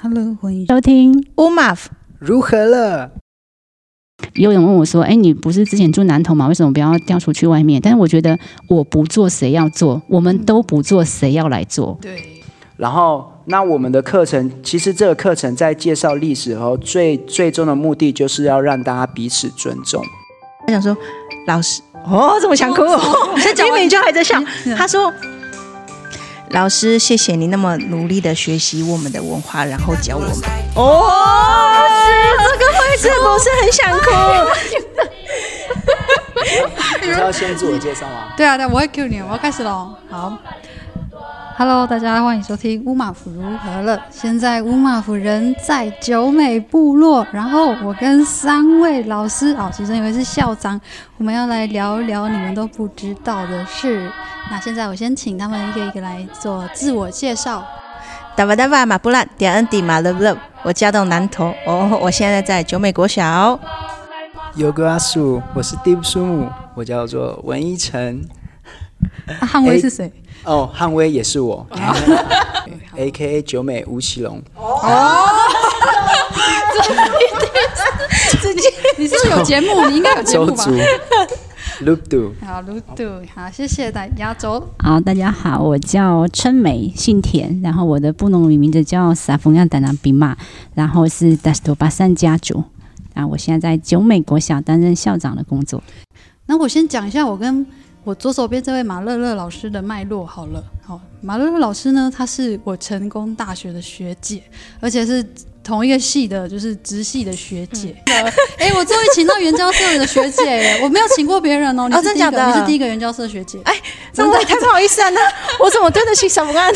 Hello，欢迎收听乌马夫如何了？有人问我说：“哎，你不是之前住南投吗？为什么不要调出去外面？”但是我觉得我不做，谁要做？我们都不做，谁要来做？对。然后，那我们的课程，其实这个课程在介绍历史后，最最终的目的就是要让大家彼此尊重。他想说，老师，哦，怎么想哭，明明就还在笑。他说。老师，谢谢你那么努力的学习我们的文化，然后教我们。哦，是这个会是不是很想哭？你要先自我介绍吗？对啊，对，我会 cue 你，我要开始喽。好。Hello，大家欢迎收听乌马府如何了。现在乌马府人在九美部落，然后我跟三位老师哦，其中一位是校长，我们要来聊一聊你们都不知道的事。那现在我先请他们一个一个来做自我介绍。哒吧哒吧马布拉点恩迪马勒勒，我家到南投哦，我现在在九美国小。有个阿叔，我是第叔母，我叫做文一成。啊、汉威是谁？哦，汉威也是我，A K A 九美吴奇隆。哦，直接你是不是有节目？你应该有节目吧？卢杜，好，卢杜，好，谢谢大家。走，好，大家好，我叫春美，姓田，然后我的布农语名字叫萨丰亚丹纳比玛，然后是达斯多巴山家族，然后我现在在九美国小担任校长的工作。那我先讲一下我跟。我左手边这位马乐乐老师的脉络好了，好，马乐乐老师呢，他是我成功大学的学姐，而且是同一个系的，就是直系的学姐。哎、嗯欸，我终于请到原教社的学姐，我没有请过别人哦。你是第一个，哦、真的，你是第一个原教社学姐。哎，真的太不好意思了，那我怎么对得起什么干？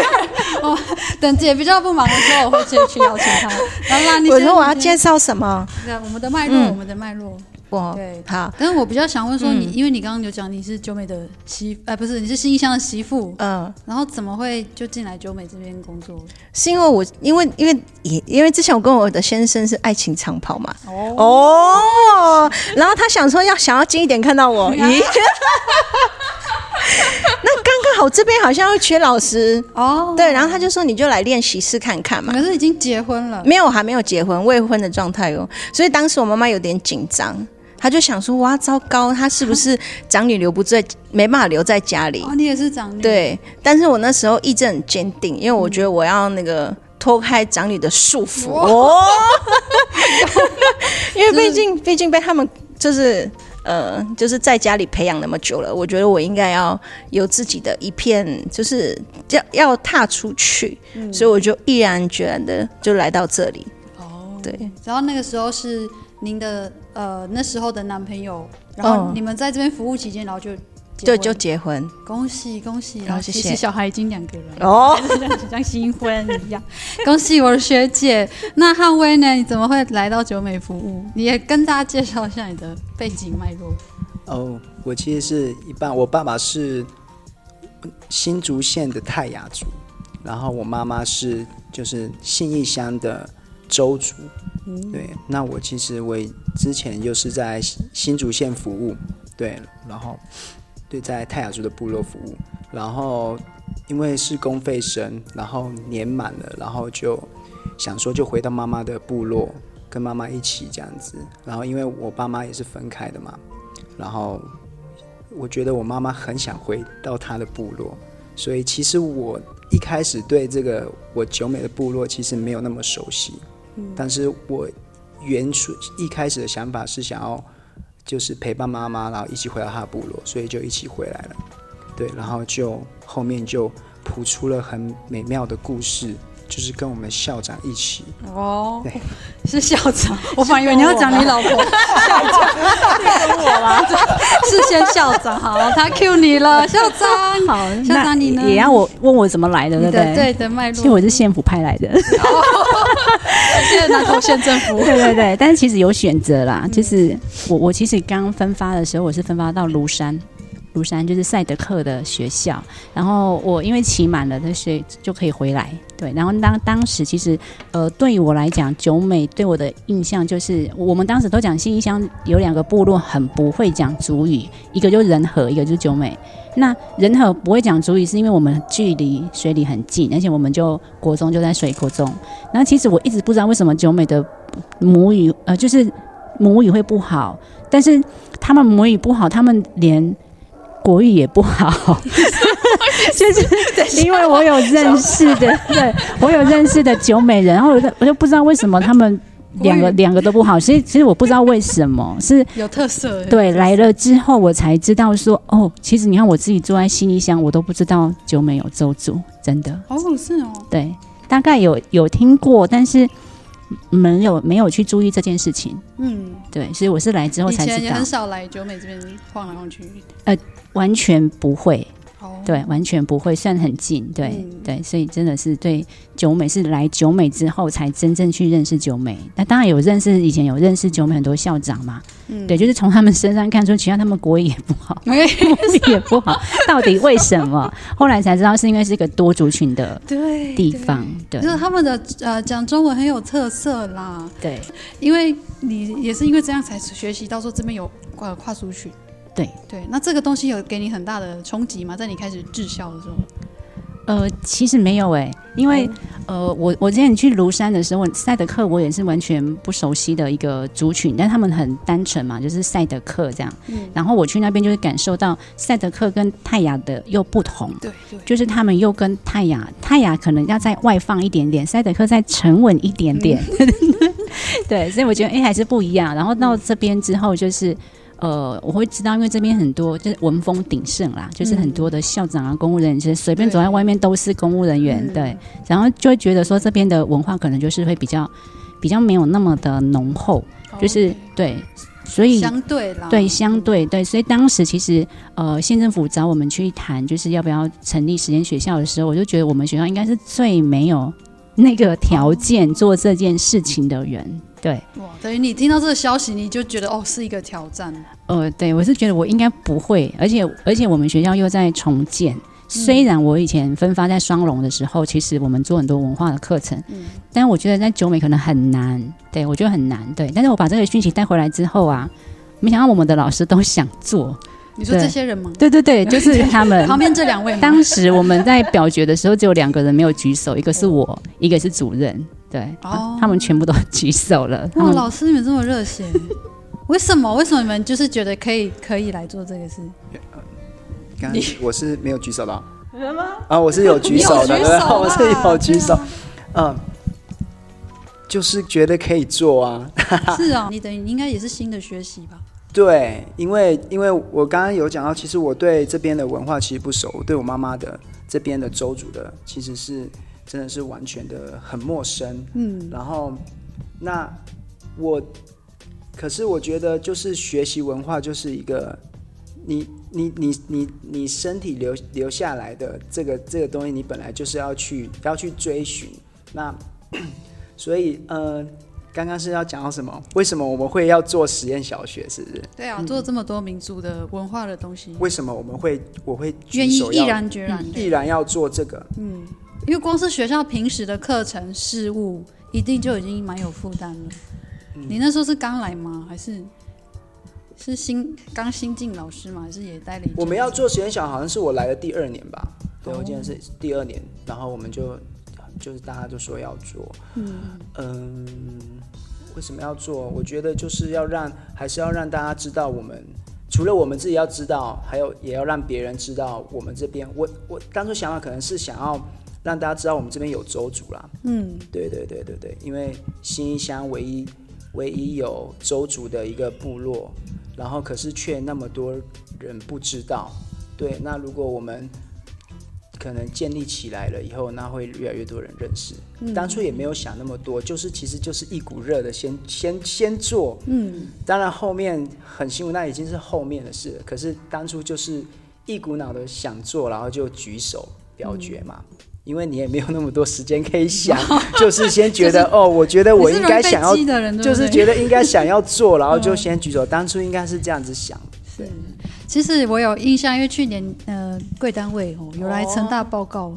哦，等姐比较不忙的时候，我会直接去邀请她。来啦，你我说我要介绍什么？我们的脉络，我们的脉络。对，好。但是我比较想问说你，你、嗯、因为你刚刚有讲你是九美的媳，哎、呃，不是，你是信义乡的媳妇，嗯，然后怎么会就进来九美这边工作？是因为我，因为，因为也，因为之前我跟我的先生是爱情长跑嘛，哦，哦。然后他想说要想要近一点看到我，咦，那刚刚好这边好像会缺老师。哦，对，然后他就说你就来练习试看看嘛。可是已经结婚了？没有，还没有结婚，未婚的状态哦，所以当时我妈妈有点紧张。他就想说：“哇，糟糕，他是不是长女留不在，没办法留在家里？”哦，你也是长女。对，但是我那时候意志很坚定，因为我觉得我要那个脱开长女的束缚。哦，因为毕竟毕竟被他们就是呃就是在家里培养那么久了，我觉得我应该要有自己的一片，就是要要踏出去，嗯，所以我就毅然决然的就来到这里。哦，对，然后那个时候是。您的呃那时候的男朋友，然后你们在这边服务期间，然后就就就结婚，恭喜恭喜！然后谢谢。其实小孩已经两个人哦，像新婚一样。恭喜我的学姐。那汉威呢？你怎么会来到九美服务？你也跟大家介绍一下你的背景脉络。哦，我其实是一半，我爸爸是新竹县的泰雅族，然后我妈妈是就是信义乡的周族。对，那我其实我之前又是在新竹县服务，对，然后对在泰雅族的部落服务，然后因为是公费生，然后年满了，然后就想说就回到妈妈的部落，跟妈妈一起这样子，然后因为我爸妈也是分开的嘛，然后我觉得我妈妈很想回到她的部落，所以其实我一开始对这个我九美的部落其实没有那么熟悉。但是我原初一开始的想法是想要，就是陪伴妈妈，然后一起回到她的部落，所以就一起回来了。对，然后就后面就谱出了很美妙的故事。就是跟我们校长一起哦，对，是校长，我反以为你要讲你老婆，校长跟我啦？是先校长，好，他 Q 你了，校长，好，校长你呢？也要我问我怎么来的，对不对？对的脉络，其实我是县府派来的，谢谢南投县政府，对对对，但是其实有选择啦，就是我我其实刚分发的时候，我是分发到庐山。庐山就是赛德克的学校，然后我因为期满了，所以就可以回来。对，然后当当时其实呃，对于我来讲，九美对我的印象就是，我们当时都讲新义乡有两个部落很不会讲族语，一个就是仁和，一个就是九美。那人和不会讲主语，是因为我们距离水里很近，而且我们就国中就在水国中。然后其实我一直不知道为什么九美的母语呃，就是母语会不好，但是他们母语不好，他们连。国语也不好，就 是因为我有认识的，对我有认识的九美人，然后我就我就不知道为什么他们两个两个都不好，所以其实我不知道为什么 是有特色。对，来了之后我才知道说，哦，其实你看我自己坐在信义乡，我都不知道九美有邹族，真的。哦，是哦。对，大概有有听过，但是。没有没有去注意这件事情，嗯，对，所以我是来之后才知道。以前也很少来九美这边晃来晃去，呃，完全不会。对，完全不会算很近，对、嗯、对，所以真的是对九美是来九美之后才真正去认识九美。那当然有认识，以前有认识九美很多校长嘛，嗯、对，就是从他们身上看出，其实他们国语也不好，国语也不好，到底为什么？后来才知道是因为是一个多族群的对地方，对，就是他们的呃讲中文很有特色啦，对，因为你也是因为这样才学习到说这边有跨跨族群。对对，那这个东西有给你很大的冲击吗？在你开始治校的时候？呃，其实没有哎、欸，因为、嗯、呃，我我之前去庐山的时候，赛德克我也是完全不熟悉的一个族群，但他们很单纯嘛，就是赛德克这样。嗯。然后我去那边就会感受到赛德克跟泰雅的又不同。对对。就是他们又跟泰雅，泰雅可能要再外放一点点，赛德克再沉稳一点点。嗯、对，所以我觉得哎、欸、还是不一样。然后到这边之后就是。呃，我会知道，因为这边很多就是文风鼎盛啦，就是很多的校长啊、公务人员，其实随便走在外面都是公务人员，对。然后就会觉得说，这边的文化可能就是会比较比较没有那么的浓厚，就是对，所以相对啦，对，相对对，所以当时其实呃，县政府找我们去谈，就是要不要成立实验学校的时候，我就觉得我们学校应该是最没有那个条件做这件事情的人。对，哇，等于你听到这个消息，你就觉得哦，是一个挑战。呃，对，我是觉得我应该不会，而且而且我们学校又在重建。嗯、虽然我以前分发在双龙的时候，其实我们做很多文化的课程，嗯，但我觉得在九美可能很难。对，我觉得很难。对，但是我把这个讯息带回来之后啊，没想到我们的老师都想做。你说这些人吗？对对对，就是他们旁边这两位。当时我们在表决的时候，只有两个人没有举手，一个是我，一个是主任。对，哦、啊，他们全部都 举手了。哇，老师你们这么热血，为什么？为什么你们就是觉得可以可以来做这个事？刚刚我是没有举手的，啊，我是有举手的，我是有举手，嗯，就是觉得可以做啊。是啊、哦，你等于你应该也是新的学习吧？对，因为因为我刚刚有讲到，其实我对这边的文化其实不熟，对我妈妈的这边的州主的其实是。真的是完全的很陌生，嗯，然后那我，可是我觉得就是学习文化就是一个你，你你你你你身体留留下来的这个这个东西，你本来就是要去要去追寻。那 所以呃，刚刚是要讲到什么？为什么我们会要做实验小学？是不是？对啊，做这么多民族的文化的东西，为什么我们会我会愿意毅然决然毅然要做这个？嗯。因为光是学校平时的课程事务，一定就已经蛮有负担了。嗯、你那时候是刚来吗？还是是新刚新进老师吗？还是也带领？我们要做实验小，好像是我来的第二年吧。对，我记得是第二年，然后我们就就是大家就说要做。嗯嗯，为什么要做？我觉得就是要让，还是要让大家知道，我们除了我们自己要知道，还有也要让别人知道我们这边。我我当初想法可能是想要。让大家知道我们这边有周族啦，嗯，对对对对对，因为信义乡唯一唯一有周族的一个部落，然后可是却那么多人不知道，对，那如果我们可能建立起来了以后，那会越来越多人认识。嗯，当初也没有想那么多，就是其实就是一股热的先先先做，嗯，当然后面很辛苦，那已经是后面的事了。可是当初就是一股脑的想做，然后就举手表决嘛。嗯因为你也没有那么多时间可以想，就是先觉得、就是、哦，我觉得我应该想要，就是觉得应该想要做，然后就先举手。当初应该是这样子想，是。其实我有印象，因为去年呃贵单位哦有来成大报告。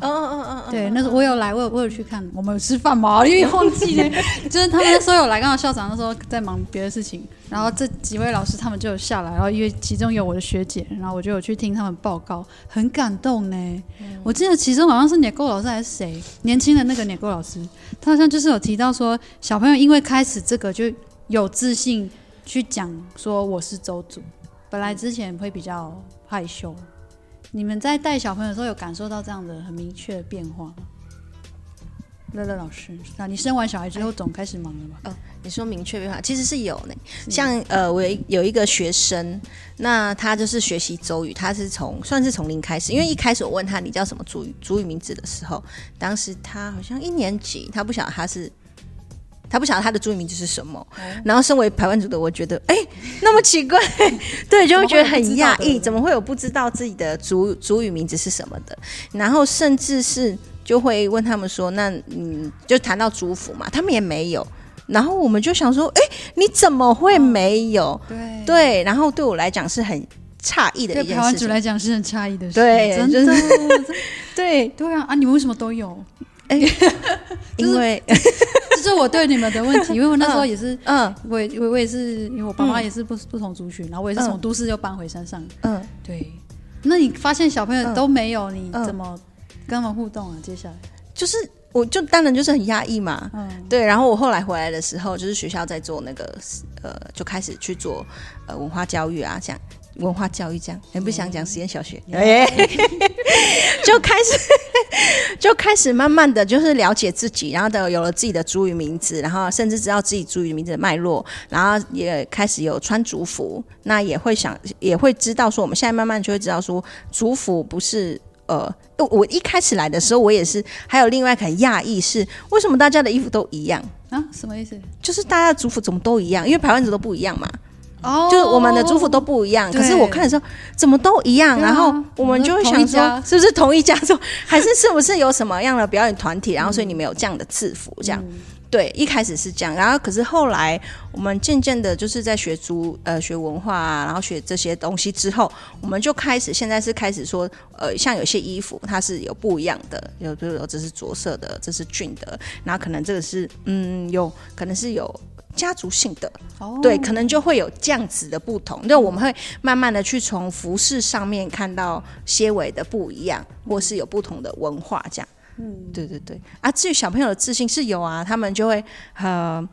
嗯嗯嗯嗯，对，那时候我有来，我有我有去看，我们有吃饭嘛？因为忘记了，就是他们那时候有来，刚好校长那时候在忙别的事情，然后这几位老师他们就有下来，然后因为其中有我的学姐，然后我就有去听他们报告，很感动呢。嗯、我记得其中好像是聂构老师还是谁，年轻的那个聂构老师，他好像就是有提到说，小朋友因为开始这个就有自信去讲说我是周主，本来之前会比较害羞。你们在带小朋友的时候有感受到这样的很明确的变化吗？乐乐老师，那你生完小孩之后总开始忙了吧？哦，你说明确变化，其实是有呢。像呃，我有一个学生，那他就是学习周语，他是从算是从零开始，因为一开始我问他你叫什么主语主语名字的时候，当时他好像一年级，他不晓得他是。他不晓得他的族语名字是什么，嗯、然后身为排湾族的，我觉得哎，那么奇怪，对，就会觉得很讶异，怎么会有不知道自己的族族语名字是什么的？然后甚至是就会问他们说，那嗯，就谈到族谱嘛，他们也没有。然后我们就想说，哎，你怎么会没有？哦、对对，然后对我来讲是很诧异的一件事情，对台湾族来讲是很诧异的事，对，真的，对对啊啊！你们为什么都有？哎，因为。这是我对你们的问题，因为我那时候也是，嗯，我我我也是，因为我爸妈也是不不同族群，然后我也是从都市又搬回山上，嗯，对。那你发现小朋友都没有，你怎么跟他们互动啊？接下来就是，我就当然就是很压抑嘛，嗯，对。然后我后来回来的时候，就是学校在做那个，呃，就开始去做呃文化教育啊，这样。文化教育这样，很不想讲实验小学，哎，就开始 就开始慢慢的就是了解自己，然后的有了自己的族语名字，然后甚至知道自己族语名字的脉络，然后也开始有穿族服，那也会想也会知道说，我们现在慢慢就会知道说，族服不是呃，我一开始来的时候，我也是还有另外很讶异是，为什么大家的衣服都一样啊？什么意思？就是大家的族服怎么都一样？因为排湾族都不一样嘛。哦，就是我们的族服都不一样，可是我看的时候怎么都一样，然后我们就会想说，是不是同一家？族，还是是不是有什么样的表演团体，然后所以你们有这样的制服，这样。对，一开始是这样，然后可是后来我们渐渐的就是在学族呃学文化啊，然后学这些东西之后，我们就开始现在是开始说呃，像有些衣服它是有不一样的，有比如说这是着色的，这是绢的，然后可能这个是嗯有可能是有。家族性的，oh. 对，可能就会有这样子的不同。那我们会慢慢的去从服饰上面看到些微的不一样，或是有不同的文化这样。嗯，对对对。啊，至于小朋友的自信是有啊，他们就会呃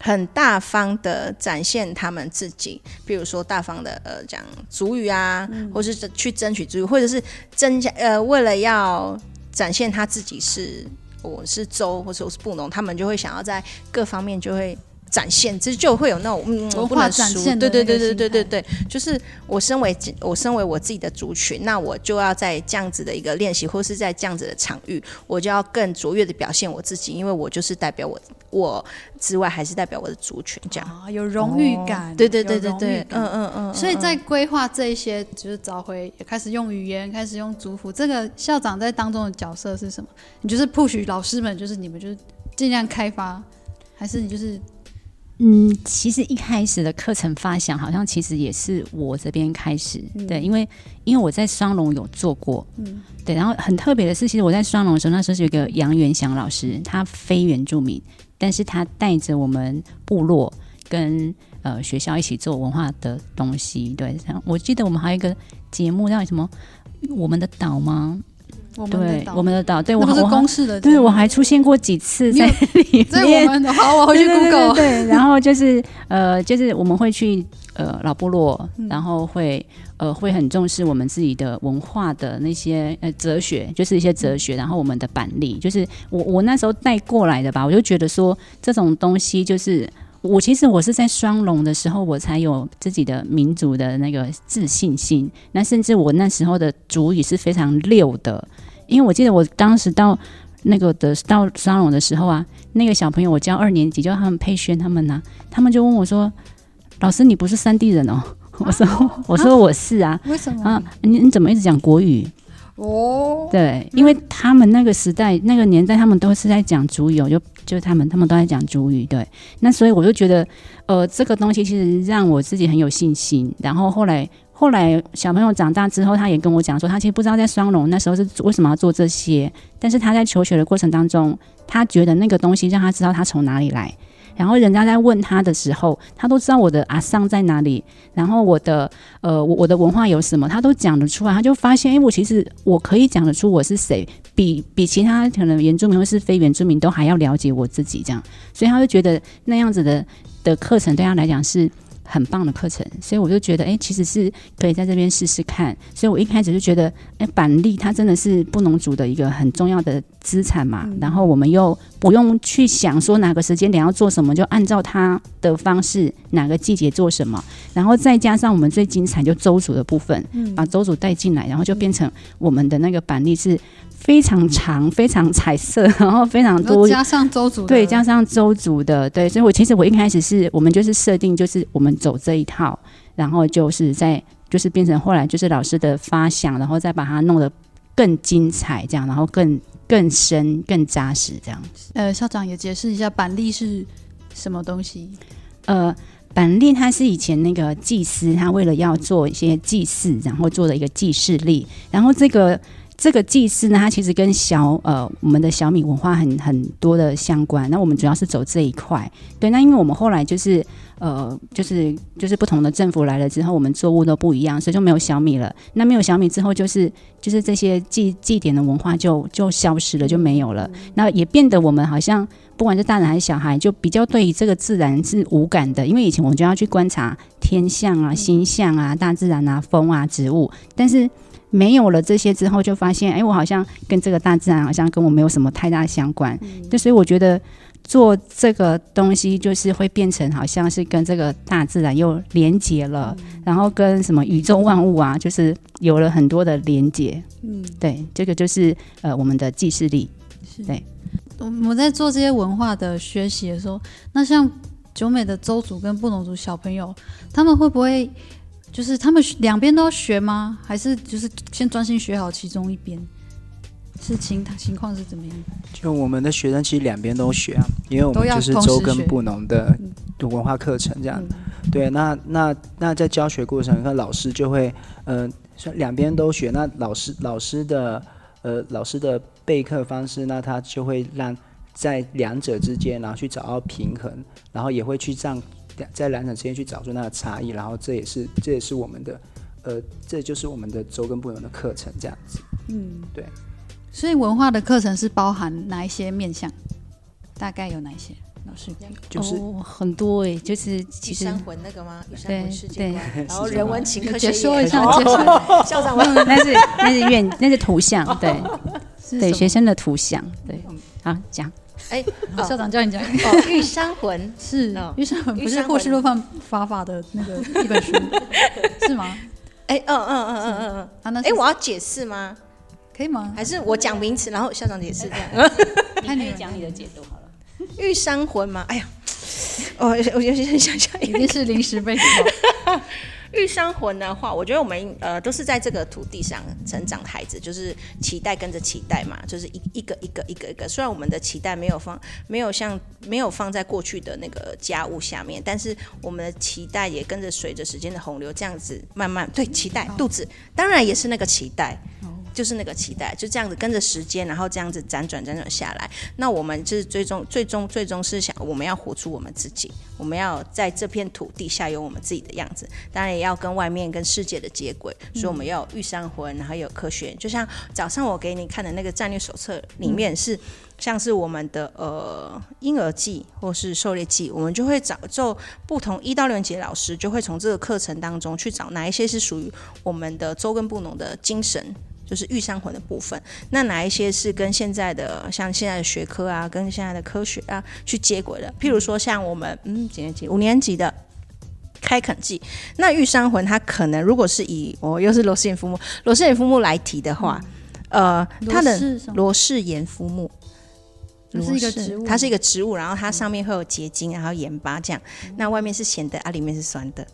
很大方的展现他们自己，比如说大方的呃讲族语啊，嗯、或是去争取族语，或者是增加呃为了要展现他自己是。我是州，或者我是布农，他们就会想要在各方面就会展现，其实就会有那种嗯，我不能输，对对对对对对对，就是我身为我身为我自己的族群，那我就要在这样子的一个练习，或是在这样子的场域，我就要更卓越的表现我自己，因为我就是代表我我之外，还是代表我的族群，这样、啊、有荣誉感、哦，对对对对对，嗯嗯嗯，嗯，所以在规划这一些，就是找回也开始用语言，开始用族服，这个校长在当中的角色是什么？你就是 push 老师们，就是你们就是尽量开发，还是你就是？嗯，其实一开始的课程发想，好像其实也是我这边开始，嗯、对，因为因为我在双龙有做过，嗯，对，然后很特别的是，其实我在双龙的时候，那时候是有一个杨元祥老师，他非原住民，但是他带着我们部落跟呃学校一起做文化的东西，对，我记得我们还有一个节目叫什么？我们的岛吗？对，我们的岛，对我们是公式的，对我还出现过几次在里面。我们好，我回去 Google。对，然后就是呃，就是我们会去呃老部落，然后会呃会很重视我们自己的文化的那些呃哲学，就是一些哲学，然后我们的板栗，就是我我那时候带过来的吧，我就觉得说这种东西就是。我其实我是在双龙的时候，我才有自己的民族的那个自信心。那甚至我那时候的族语是非常溜的，因为我记得我当时到那个的到沙龙的时候啊，那个小朋友我教二年级，叫他们佩轩他们呐、啊，他们就问我说：“老师，你不是山地人哦？” 我说：“我说我是啊。”为什么？啊，你你怎么一直讲国语？哦，对，因为他们那个时代、那个年代，他们都是在讲族语，就就他们他们都在讲族语。对，那所以我就觉得，呃，这个东西其实让我自己很有信心。然后后来后来小朋友长大之后，他也跟我讲说，他其实不知道在双龙那时候是为什么要做这些，但是他在求学的过程当中，他觉得那个东西让他知道他从哪里来。然后人家在问他的时候，他都知道我的阿桑在哪里，然后我的呃我我的文化有什么，他都讲得出来。他就发现，哎，我其实我可以讲得出我是谁，比比其他可能原住民或是非原住民都还要了解我自己这样，所以他就觉得那样子的的课程对他来讲是。很棒的课程，所以我就觉得，哎、欸，其实是可以在这边试试看。所以我一开始就觉得，哎、欸，板栗它真的是布农族的一个很重要的资产嘛。嗯、然后我们又不用去想说哪个时间点要做什么，就按照它的方式，哪个季节做什么。然后再加上我们最精彩就周族的部分，嗯、把周族带进来，然后就变成我们的那个板栗是。非常长，非常彩色，然后非常多，加上周族，对，加上周族的，对，所以我其实我一开始是我们就是设定，就是我们走这一套，然后就是在就是变成后来就是老师的发想，然后再把它弄得更精彩，这样，然后更更深、更扎实，这样子。呃，校长也解释一下板栗是什么东西？呃，板栗它是以前那个祭司他为了要做一些祭祀，然后做的一个祭祀栗，然后这个。这个祭祀呢，它其实跟小呃我们的小米文化很很多的相关。那我们主要是走这一块，对。那因为我们后来就是呃就是就是不同的政府来了之后，我们作物都不一样，所以就没有小米了。那没有小米之后，就是就是这些祭祭典的文化就就消失了，就没有了。那也变得我们好像不管是大人还是小孩，就比较对于这个自然是无感的。因为以前我们就要去观察天象啊、星象啊、大自然啊、风啊、植物，但是。没有了这些之后，就发现，哎，我好像跟这个大自然好像跟我没有什么太大相关。嗯，就所以我觉得做这个东西，就是会变成好像是跟这个大自然又连接了，嗯，然后跟什么宇宙万物啊，就是有了很多的连接。嗯，对，这个就是呃我们的记事力。是对，我我在做这些文化的学习的时候，那像九美的周族跟布农族小朋友，他们会不会？就是他们两边都要学吗？还是就是先专心学好其中一边？是情情况是怎么样？就我们的学生其实两边都学啊，因为我们就是周跟不农的文化课程这样。嗯、对，那那那在教学过程，那老师就会呃、两边都学。那老师老师的呃老师的备课方式，那他就会让在两者之间，然后去找到平衡，然后也会去这样。在两者之间去找出那个差异，然后这也是这也是我们的，呃，这就是我们的周跟不同的课程这样子。嗯，对。所以文化的课程是包含哪一些面向？大概有哪一些？老师就是、哦、很多哎、欸，就是其实山魂那个吗？山魂世界观，然后人文情科学说一下，校长问，那是那是院那是图像，对。对，学生的图像，对，好讲。哎，校长叫你讲。哦，《玉山魂》是《玉山魂》，不是霍希洛范法法的那个一本书，是吗？哎，嗯嗯嗯嗯嗯嗯，哎，我要解释吗？可以吗？还是我讲名词，然后校长解释这样？看你讲你的解读好了，《玉山魂》吗？哎呀，我，我先先想想，一定是临时背的。玉山魂的话，我觉得我们呃都是在这个土地上成长的孩子，就是期待跟着期待嘛，就是一一个一个一个一个。虽然我们的期待没有放，没有像没有放在过去的那个家务下面，但是我们的期待也跟着随着时间的洪流这样子慢慢对期待肚子，当然也是那个期待。就是那个期待，就这样子跟着时间，然后这样子辗转辗转下来。那我们就是最终、最终、最终是想，我们要活出我们自己，我们要在这片土地下有我们自己的样子。当然也要跟外面、跟世界的接轨。所以我们要有玉山魂，然后有科学。就像早上我给你看的那个战略手册里面是，像是我们的呃婴儿季或是狩猎季，我们就会找就不同一到六年级的老师，就会从这个课程当中去找哪一些是属于我们的邹跟布农的精神。就是玉山魂的部分，那哪一些是跟现在的像现在的学科啊，跟现在的科学啊去接轨的？譬如说像我们嗯几年级？五年级的开垦季，那玉山魂它可能如果是以我、哦、又是罗氏岩夫木罗氏岩夫木来提的话，嗯、呃，它的罗氏岩肤木，它是一个植物，它是一个植物，然后它上面会有结晶，然后盐巴这样，那外面是咸的啊，里面是酸的。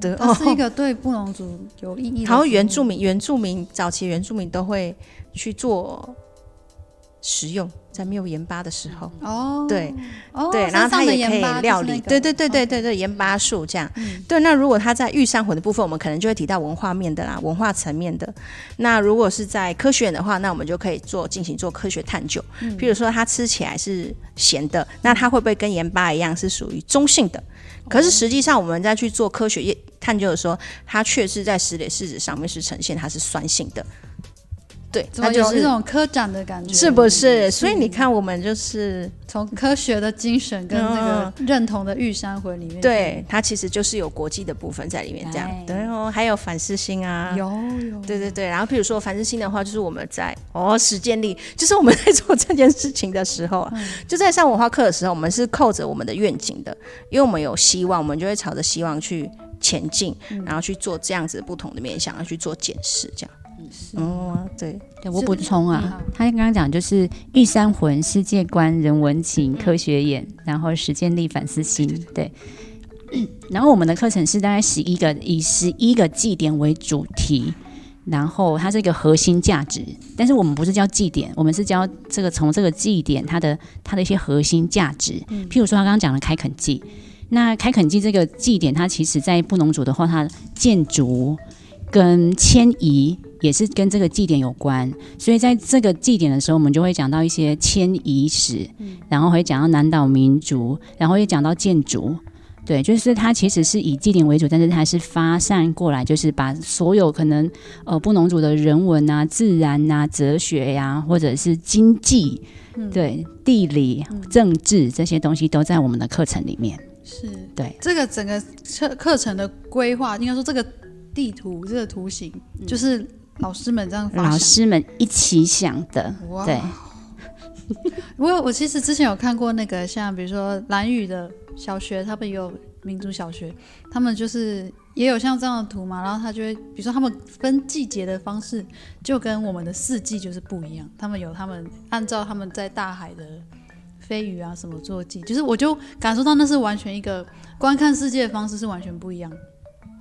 对，它是一 个对布农族有意义的。然后原住民，原住民早期原住民都会去做食用。在没有盐巴的时候，哦，对，哦，对，然后它也可以料理，那个、对对对对对对，盐巴树这样，嗯、对。那如果它在御山魂的部分，我们可能就会提到文化面的啦，文化层面的。那如果是在科学的话，那我们就可以做进行做科学探究。嗯，譬如说它吃起来是咸的，那它会不会跟盐巴一样是属于中性的？可是实际上我们在去做科学探究的时候，它确实在石磊试纸上面是呈现它是酸性的。对，它就是一种科长的感觉，是不是？所以你看，我们就是从科学的精神跟那个认同的玉山魂里面，对它其实就是有国际的部分在里面，这样对哦。还有反思心啊，有有，对对对。然后，譬如说反思心的话，就是我们在哦实践力，就是我们在做这件事情的时候啊，就在上文化课的时候，我们是扣着我们的愿景的，因为我们有希望，我们就会朝着希望去前进，然后去做这样子不同的面向，要去做检视，这样。哦，对，对我补充啊，他刚刚讲就是玉山魂、世界观、人文情、科学眼，然后实践力、反思心，对。然后我们的课程是大概十一个，以十一个祭典为主题，然后它是一个核心价值，但是我们不是教祭典，我们是教这个从这个祭典它的它的一些核心价值，譬如说他刚刚讲的开垦祭，那开垦祭这个祭典，它其实在布农族的话，它建筑跟迁移。也是跟这个祭典有关，所以在这个祭典的时候，我们就会讲到一些迁移史，嗯、然后会讲到南岛民族，然后也讲到建筑，对，就是它其实是以祭典为主，但是它是发散过来，就是把所有可能呃布农族的人文啊、自然啊、哲学呀、啊，或者是经济，嗯、对，地理、政治这些东西都在我们的课程里面。是。对。这个整个课课程的规划，应该说这个地图这个图形就是。老师们这样，老师们一起想的，哇对。我我其实之前有看过那个，像比如说蓝宇的小学，他们也有民族小学，他们就是也有像这样的图嘛。然后他就会，比如说他们分季节的方式，就跟我们的四季就是不一样。他们有他们按照他们在大海的飞鱼啊什么做季，就是我就感受到那是完全一个观看世界的方式是完全不一样。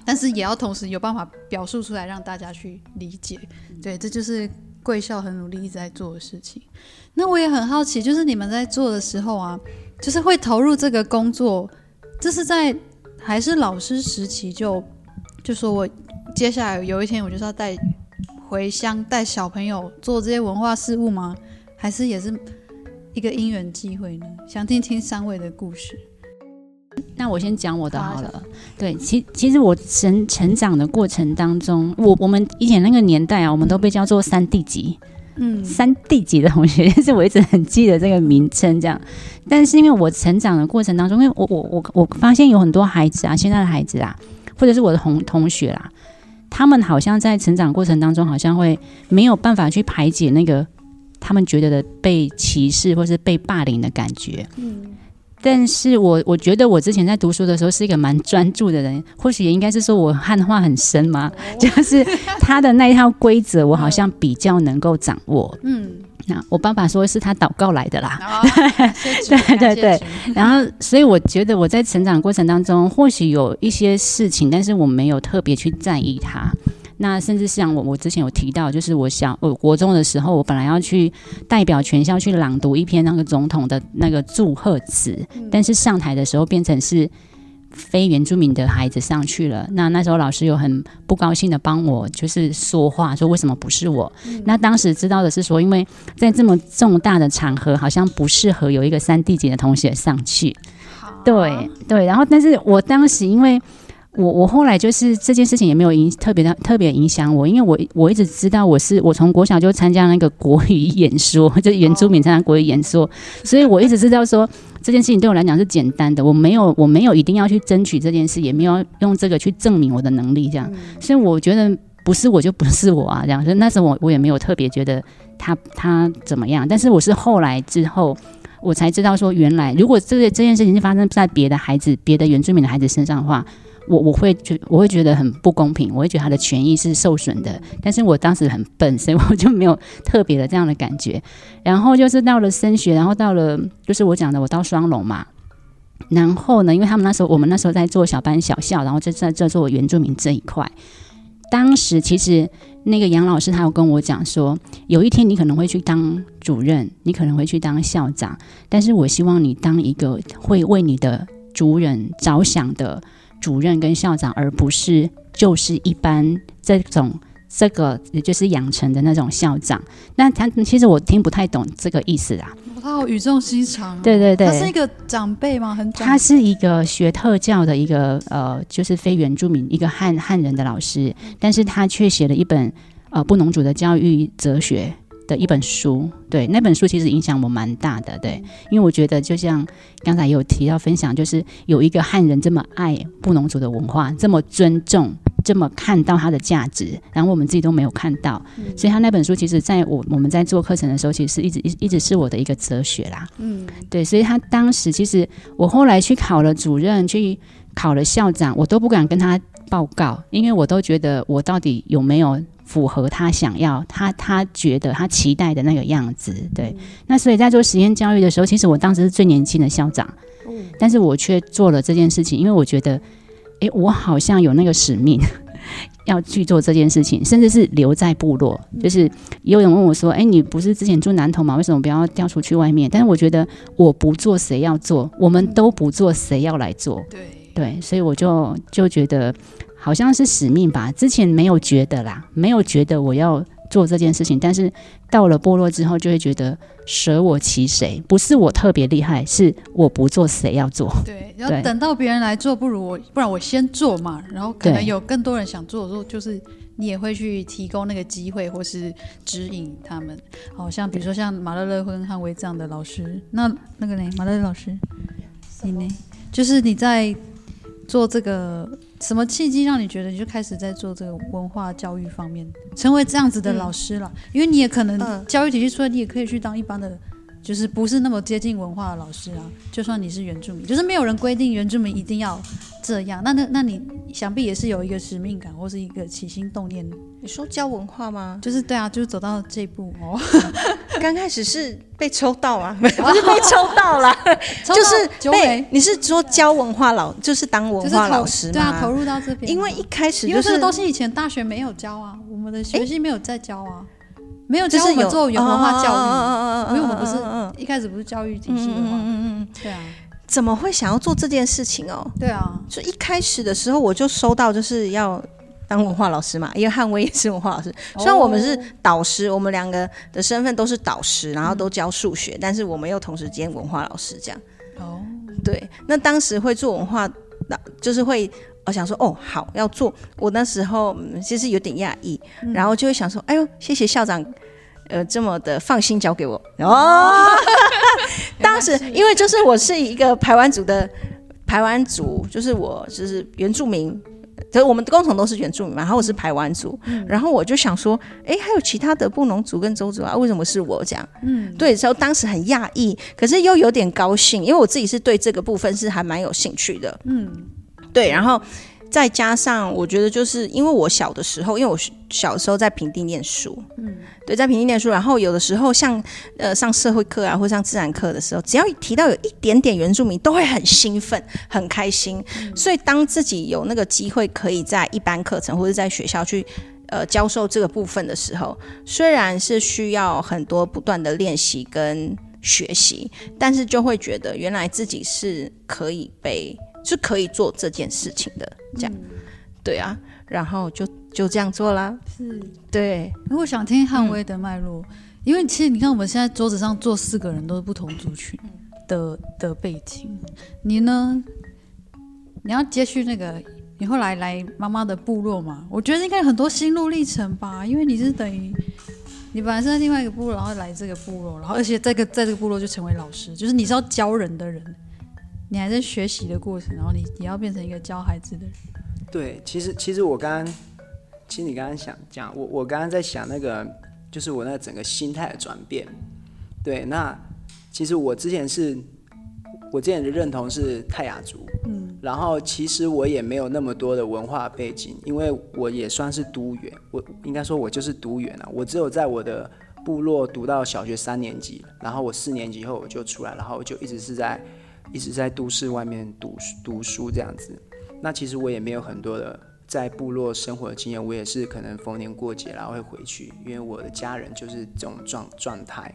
但是也要同时有办法表述出来，让大家去理解。对，这就是贵校很努力一直在做的事情。那我也很好奇，就是你们在做的时候啊，就是会投入这个工作，这是在还是老师时期就就说我接下来有一天我就是要带回乡带小朋友做这些文化事务吗？还是也是一个因缘机会呢？想听听三位的故事。那我先讲我的好了。对，其其实我成成长的过程当中，我我们以前那个年代啊，我们都被叫做三地级，嗯，三地级的同学，但是我一直很记得这个名称这样。但是因为我成长的过程当中，因为我我我我发现有很多孩子啊，现在的孩子啊，或者是我的同同学啦，他们好像在成长过程当中，好像会没有办法去排解那个他们觉得的被歧视或是被霸凌的感觉，嗯。但是我我觉得我之前在读书的时候是一个蛮专注的人，或许也应该是说我汉化很深嘛，就是他的那一套规则，我好像比较能够掌握。嗯，那我爸爸说是他祷告来的啦，对对对。然后，所以我觉得我在成长过程当中，或许有一些事情，但是我没有特别去在意它。那甚至像我，我之前有提到，就是我想我国中的时候，我本来要去代表全校去朗读一篇那个总统的那个祝贺词，嗯、但是上台的时候变成是非原住民的孩子上去了。那那时候老师有很不高兴的帮我就是说话，说为什么不是我？嗯、那当时知道的是说，因为在这么重大的场合，好像不适合有一个三地级的同学上去。对对，然后但是我当时因为。我我后来就是这件事情也没有影特别的特别影响我，因为我我一直知道我是我从国小就参加那个国语演说，就是原住民参加国语演说，所以我一直知道说这件事情对我来讲是简单的，我没有我没有一定要去争取这件事，也没有用这个去证明我的能力这样，所以我觉得不是我就不是我啊这样，所以那时候我我也没有特别觉得他他怎么样，但是我是后来之后我才知道说原来如果这个这件事情是发生在别的孩子别的原住民的孩子身上的话。我我会觉我会觉得很不公平，我会觉得他的权益是受损的。但是我当时很笨，所以 我就没有特别的这样的感觉。然后就是到了升学，然后到了就是我讲的，我到双龙嘛。然后呢，因为他们那时候我们那时候在做小班小校，然后就在这做原住民这一块。当时其实那个杨老师他有跟我讲说，有一天你可能会去当主任，你可能会去当校长，但是我希望你当一个会为你的族人着想的主任跟校长，而不是就是一般这种。这个也就是养成的那种校长，那他其实我听不太懂这个意思啊。他好语重心长，对对对，他是一个长辈吗？很长，他是一个学特教的一个呃，就是非原住民一个汉汉人的老师，但是他却写了一本呃布农主的教育哲学的一本书。对，那本书其实影响我蛮大的。对，因为我觉得就像刚才有提到分享，就是有一个汉人这么爱布农族的文化，这么尊重。这么看到它的价值，然后我们自己都没有看到，嗯、所以他那本书其实在我我们在做课程的时候，其实是一直一一直是我的一个哲学啦。嗯，对，所以他当时其实我后来去考了主任，去考了校长，我都不敢跟他报告，因为我都觉得我到底有没有符合他想要他他觉得他期待的那个样子。对，嗯、那所以在做实验教育的时候，其实我当时是最年轻的校长，嗯、但是我却做了这件事情，因为我觉得。诶，我好像有那个使命 要去做这件事情，甚至是留在部落。就是也有人问我说：“诶，你不是之前住南投吗？为什么不要调出去外面？”但是我觉得我不做，谁要做？我们都不做，谁要来做？对对，所以我就就觉得好像是使命吧。之前没有觉得啦，没有觉得我要。做这件事情，但是到了部落之后，就会觉得舍我其谁？不是我特别厉害，是我不做，谁要做？对，要等到别人来做，不如我，不然我先做嘛。然后可能有更多人想做的时候，就是你也会去提供那个机会，或是指引他们。好像比如说像马乐乐跟汉威这样的老师，那那个呢，马乐乐老师，你呢？就是你在做这个。什么契机让你觉得你就开始在做这个文化教育方面，成为这样子的老师了？嗯、因为你也可能教育体系出来，你也可以去当一般的，就是不是那么接近文化的老师啊。就算你是原住民，就是没有人规定原住民一定要这样。那那那你想必也是有一个使命感，或是一个起心动念。你说教文化吗？就是对啊，就是走到这一步哦。刚开始是被抽到啊，不是被抽到啦，就是被。你是说教文化老，就是当文化老师？对啊，投入到这边。因为一开始因为这个东西以前大学没有教啊，我们的学习没有在教啊，没有教我们做原文化教育，因为我们不是一开始不是教育体系的嘛，嗯嗯嗯对啊。怎么会想要做这件事情哦？对啊，就一开始的时候我就收到就是要。当文化老师嘛，因为汉威也是文化老师。虽然我们是导师，我们两个的身份都是导师，然后都教数学，嗯、但是我们又同时兼文化老师这样。哦，对。那当时会做文化，就是会我想说，哦，好要做。我那时候其实有点讶异，嗯、然后就会想说，哎呦，谢谢校长，呃，这么的放心交给我。哦，当时因为就是我是一个排湾族的排湾族，就是我就是原住民。就是我们的工厂都是原住民嘛，然后我是排湾族，嗯、然后我就想说，哎，还有其他的布农族跟周族啊，为什么是我这样？嗯，对，所以当时很讶异，可是又有点高兴，因为我自己是对这个部分是还蛮有兴趣的。嗯，对，然后。再加上，我觉得就是因为我小的时候，因为我小时候在平地念书，嗯，对，在平地念书，然后有的时候像呃上社会课啊，或上自然课的时候，只要一提到有一点点原住民，都会很兴奋、很开心。嗯、所以当自己有那个机会可以在一般课程或者在学校去呃教授这个部分的时候，虽然是需要很多不断的练习跟学习，但是就会觉得原来自己是可以被。是可以做这件事情的，这样，嗯、对啊，然后就就这样做啦。是，对。如果想听汉威的脉络，嗯、因为其实你看我们现在桌子上坐四个人都是不同族群的的背景，你呢？你要接续那个，你后来来妈妈的部落嘛？我觉得应该很多心路历程吧，因为你是等于你本来是在另外一个部落，然后来这个部落，然后而且这个在这个部落就成为老师，就是你是要教人的人。你还在学习的过程，然后你你要变成一个教孩子的人。对，其实其实我刚刚，其实你刚刚想讲，我我刚刚在想那个，就是我那整个心态的转变。对，那其实我之前是，我之前的认同是泰雅族，嗯，然后其实我也没有那么多的文化背景，因为我也算是读员，我应该说我就是读员啊，我只有在我的部落读到小学三年级，然后我四年级以后我就出来，然后我就一直是在。一直在都市外面读读书这样子。那其实我也没有很多的在部落生活的经验，我也是可能逢年过节然后会回去，因为我的家人就是这种状状态。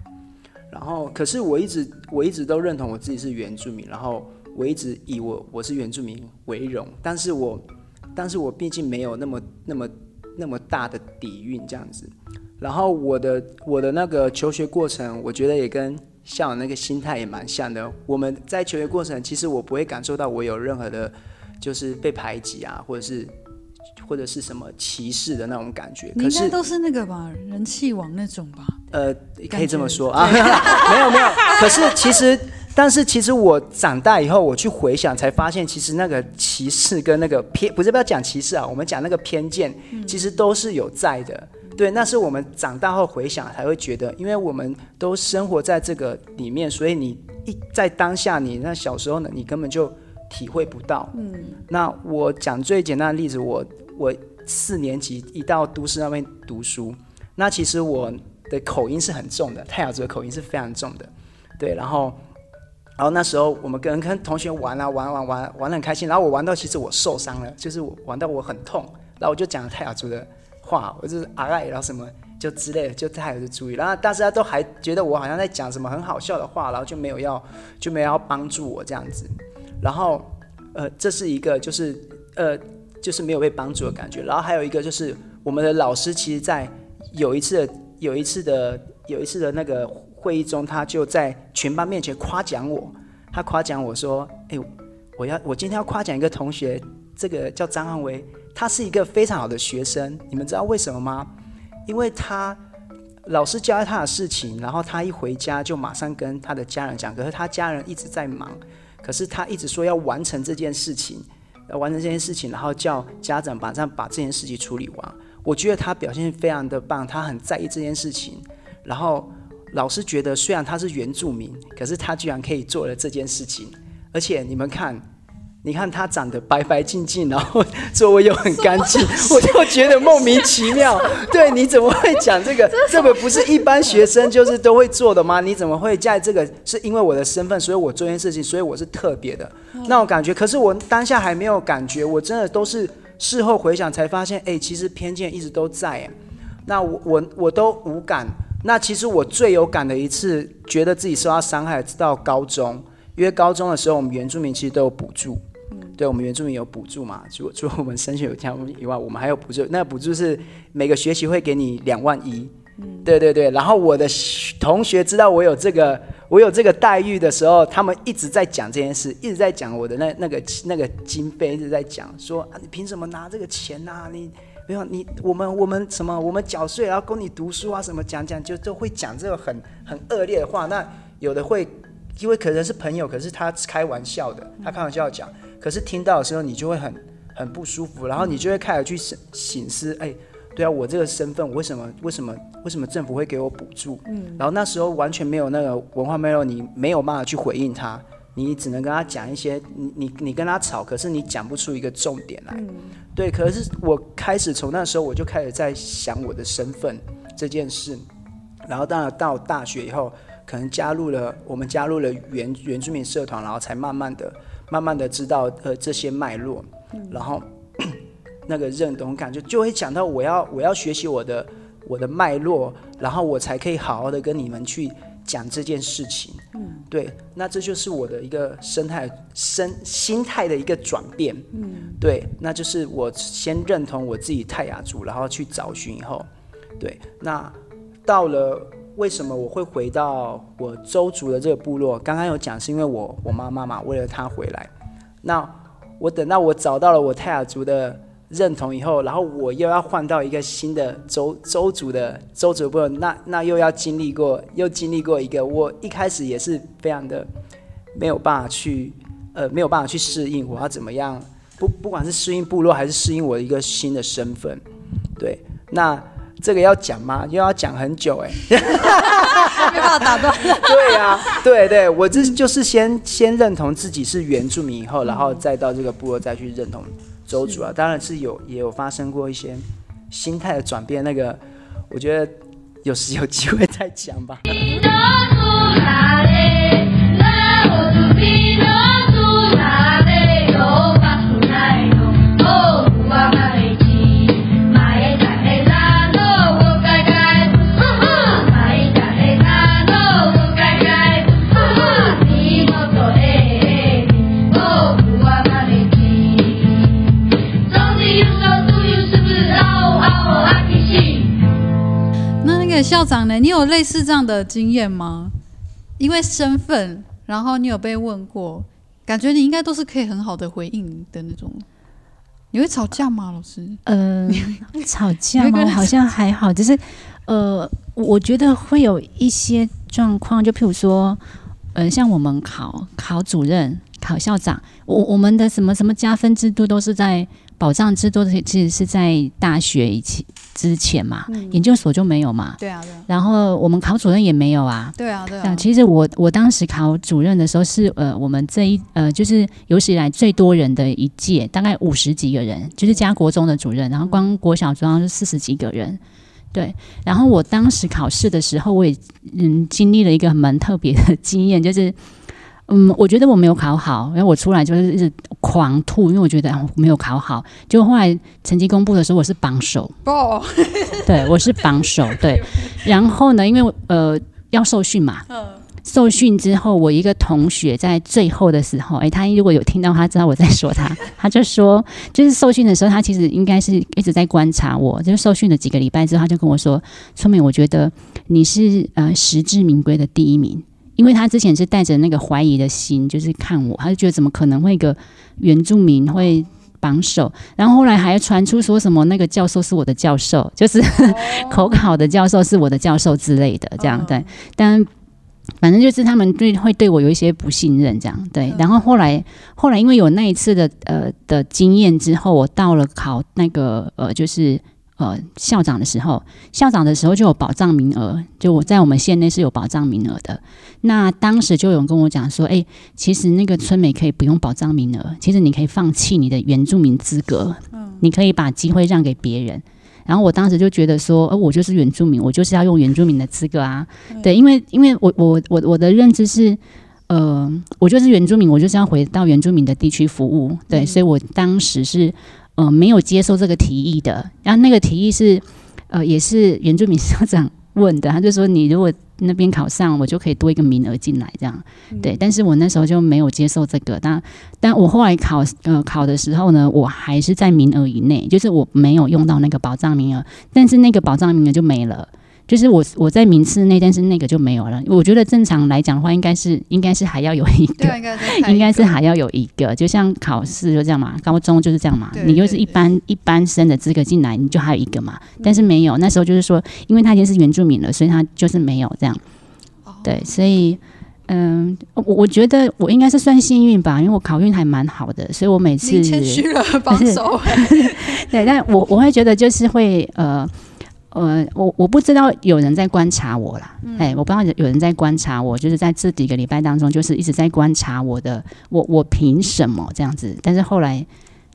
然后，可是我一直我一直都认同我自己是原住民，然后我一直以我我是原住民为荣，但是我但是我毕竟没有那么那么那么大的底蕴这样子。然后我的我的那个求学过程，我觉得也跟像那个心态也蛮像的。我们在求学过程，其实我不会感受到我有任何的，就是被排挤啊，或者是或者是什么歧视的那种感觉。你应该都是那个吧，人气王那种吧？呃，可以这么说啊，没有没有。可是其实，但是其实我长大以后，我去回想，才发现其实那个歧视跟那个偏，不是不要讲歧视啊，我们讲那个偏见，其实都是有在的。对，那是我们长大后回想才会觉得，因为我们都生活在这个里面，所以你一在当下你，你那小时候呢，你根本就体会不到。嗯，那我讲最简单的例子，我我四年级一到都市那边读书，那其实我的口音是很重的，泰雅族的口音是非常重的。对，然后然后那时候我们跟跟同学玩啊玩玩玩玩得很开心，然后我玩到其实我受伤了，就是我玩到我很痛，然后我就讲了泰雅族的。话，我就是阿赖，然后什么就之类的，就他有的注意，然后大家都还觉得我好像在讲什么很好笑的话，然后就没有要就没有要帮助我这样子，然后呃，这是一个就是呃就是没有被帮助的感觉，然后还有一个就是我们的老师其实，在有一次有一次的有一次的那个会议中，他就在全班面前夸奖我，他夸奖我说，哎，我要我今天要夸奖一个同学，这个叫张汉威。他是一个非常好的学生，你们知道为什么吗？因为他老师教他的事情，然后他一回家就马上跟他的家人讲。可是他家人一直在忙，可是他一直说要完成这件事情，要完成这件事情，然后叫家长马上把这件事情处理完。我觉得他表现非常的棒，他很在意这件事情。然后老师觉得，虽然他是原住民，可是他居然可以做了这件事情，而且你们看。你看他长得白白净净，然后座位又很干净，我就觉得莫名其妙。对，你怎么会讲这个？这个不是一般学生就是都会做的吗？你怎么会在这个？是因为我的身份，所以我做这件事情，所以我是特别的那种感觉。可是我当下还没有感觉，我真的都是事后回想才发现，哎，其实偏见一直都在。哎，那我我我都无感。那其实我最有感的一次，觉得自己受到伤害，直到高中，因为高中的时候我们原住民其实都有补助。对，我们原住民有补助嘛？除除了我们升学有加以外，我们还有补助。那个补助是每个学期会给你两万一。嗯，对对对。然后我的同学知道我有这个我有这个待遇的时候，他们一直在讲这件事，一直在讲我的那那个那个经费，一直在讲说啊，你凭什么拿这个钱呐、啊？你没有你我们我们什么我们缴税然后供你读书啊什么讲讲就就会讲这个很很恶劣的话。那有的会因为可能是朋友，可是他开玩笑的，他开玩笑讲。可是听到的时候，你就会很很不舒服，然后你就会开始去省省思，哎，对啊，我这个身份，我为什么为什么为什么政府会给我补助？嗯，然后那时候完全没有那个文化脉络，你没有办法去回应他，你只能跟他讲一些，你你你跟他吵，可是你讲不出一个重点来。嗯，对，可是我开始从那时候我就开始在想我的身份这件事，然后当然到大学以后，可能加入了我们加入了原原住民社团，然后才慢慢的。慢慢的知道呃这些脉络，然后 那个认同感就就会讲到我要我要学习我的我的脉络，然后我才可以好好的跟你们去讲这件事情。嗯，对，那这就是我的一个生态生心态的一个转变。嗯，对，那就是我先认同我自己泰雅族，然后去找寻以后，对，那到了。为什么我会回到我周族的这个部落？刚刚有讲是因为我我妈妈嘛，为了她回来。那我等到我找到了我泰雅族的认同以后，然后我又要换到一个新的周周族的周族部落，那那又要经历过，又经历过一个，我一开始也是非常的没有办法去，呃，没有办法去适应，我要怎么样？不不管是适应部落，还是适应我一个新的身份，对，那。这个要讲吗？又要讲很久哎，没办法打断。对呀、啊，对对，我这就是先先认同自己是原住民以后，然后再到这个部落再去认同周主啊。当然是有也有发生过一些心态的转变，那个我觉得有时有机会再讲吧。校长呢？你有类似这样的经验吗？因为身份，然后你有被问过，感觉你应该都是可以很好的回应的那种。你会吵架吗，老师？呃，吵架吗？好像还好，只是呃，我觉得会有一些状况，就譬如说，呃，像我们考考主任、考校长，我我们的什么什么加分制度都是在。保障制度其实是在大学以前之前嘛，嗯、研究所就没有嘛。对啊，对。然后我们考主任也没有啊。对啊，对啊。其实我我当时考主任的时候是呃，我们这一呃就是有史以来最多人的一届，大概五十几个人，就是加国中的主任，然后光国小主任是四十几个人。对。然后我当时考试的时候，我也嗯经历了一个蛮特别的经验，就是。嗯，我觉得我没有考好，因为我出来就是一直狂吐，因为我觉得我没有考好。就后来成绩公布的时候，我是榜首。哦，对，我是榜首。对，然后呢，因为呃要受训嘛，受训之后，我一个同学在最后的时候，哎，他如果有听到，他知道我在说他，他就说，就是受训的时候，他其实应该是一直在观察我。就是受训了几个礼拜之后，他就跟我说：“聪明，我觉得你是呃实至名归的第一名。”因为他之前是带着那个怀疑的心，就是看我，他就觉得怎么可能会一个原住民会榜首，然后后来还传出说什么那个教授是我的教授，就是、哦、口考的教授是我的教授之类的，这样对。但反正就是他们对会对我有一些不信任，这样对。然后后来后来因为有那一次的呃的经验之后，我到了考那个呃就是。呃，校长的时候，校长的时候就有保障名额，就我在我们县内是有保障名额的。那当时就有人跟我讲说，哎、欸，其实那个村美可以不用保障名额，其实你可以放弃你的原住民资格，嗯，你可以把机会让给别人。然后我当时就觉得说，呃，我就是原住民，我就是要用原住民的资格啊，对，因为因为我我我我的认知是，呃，我就是原住民，我就是要回到原住民的地区服务，对，所以我当时是。呃，没有接受这个提议的。然后那个提议是，呃，也是原住民校长问的。他就说，你如果那边考上，我就可以多一个名额进来，这样。对，但是我那时候就没有接受这个。但，但我后来考，呃，考的时候呢，我还是在名额以内，就是我没有用到那个保障名额，但是那个保障名额就没了。就是我我在名次内，但是那个就没有了。我觉得正常来讲的话，应该是应该是还要有一个，应该应该是还要有一个。就像考试就这样嘛，高中就是这样嘛。你就是一般一般生的资格进来，你就还有一个嘛。但是没有，那时候就是说，因为他已经是原住民了，所以他就是没有这样。对，所以嗯，我我觉得我应该是算幸运吧，因为我考运还蛮好的，所以我每次谦虚了，帮手。对，但我我会觉得就是会呃。呃，我我不知道有人在观察我啦，哎、嗯，我不知道有人在观察我，就是在这几个礼拜当中，就是一直在观察我的，我我凭什么这样子？但是后来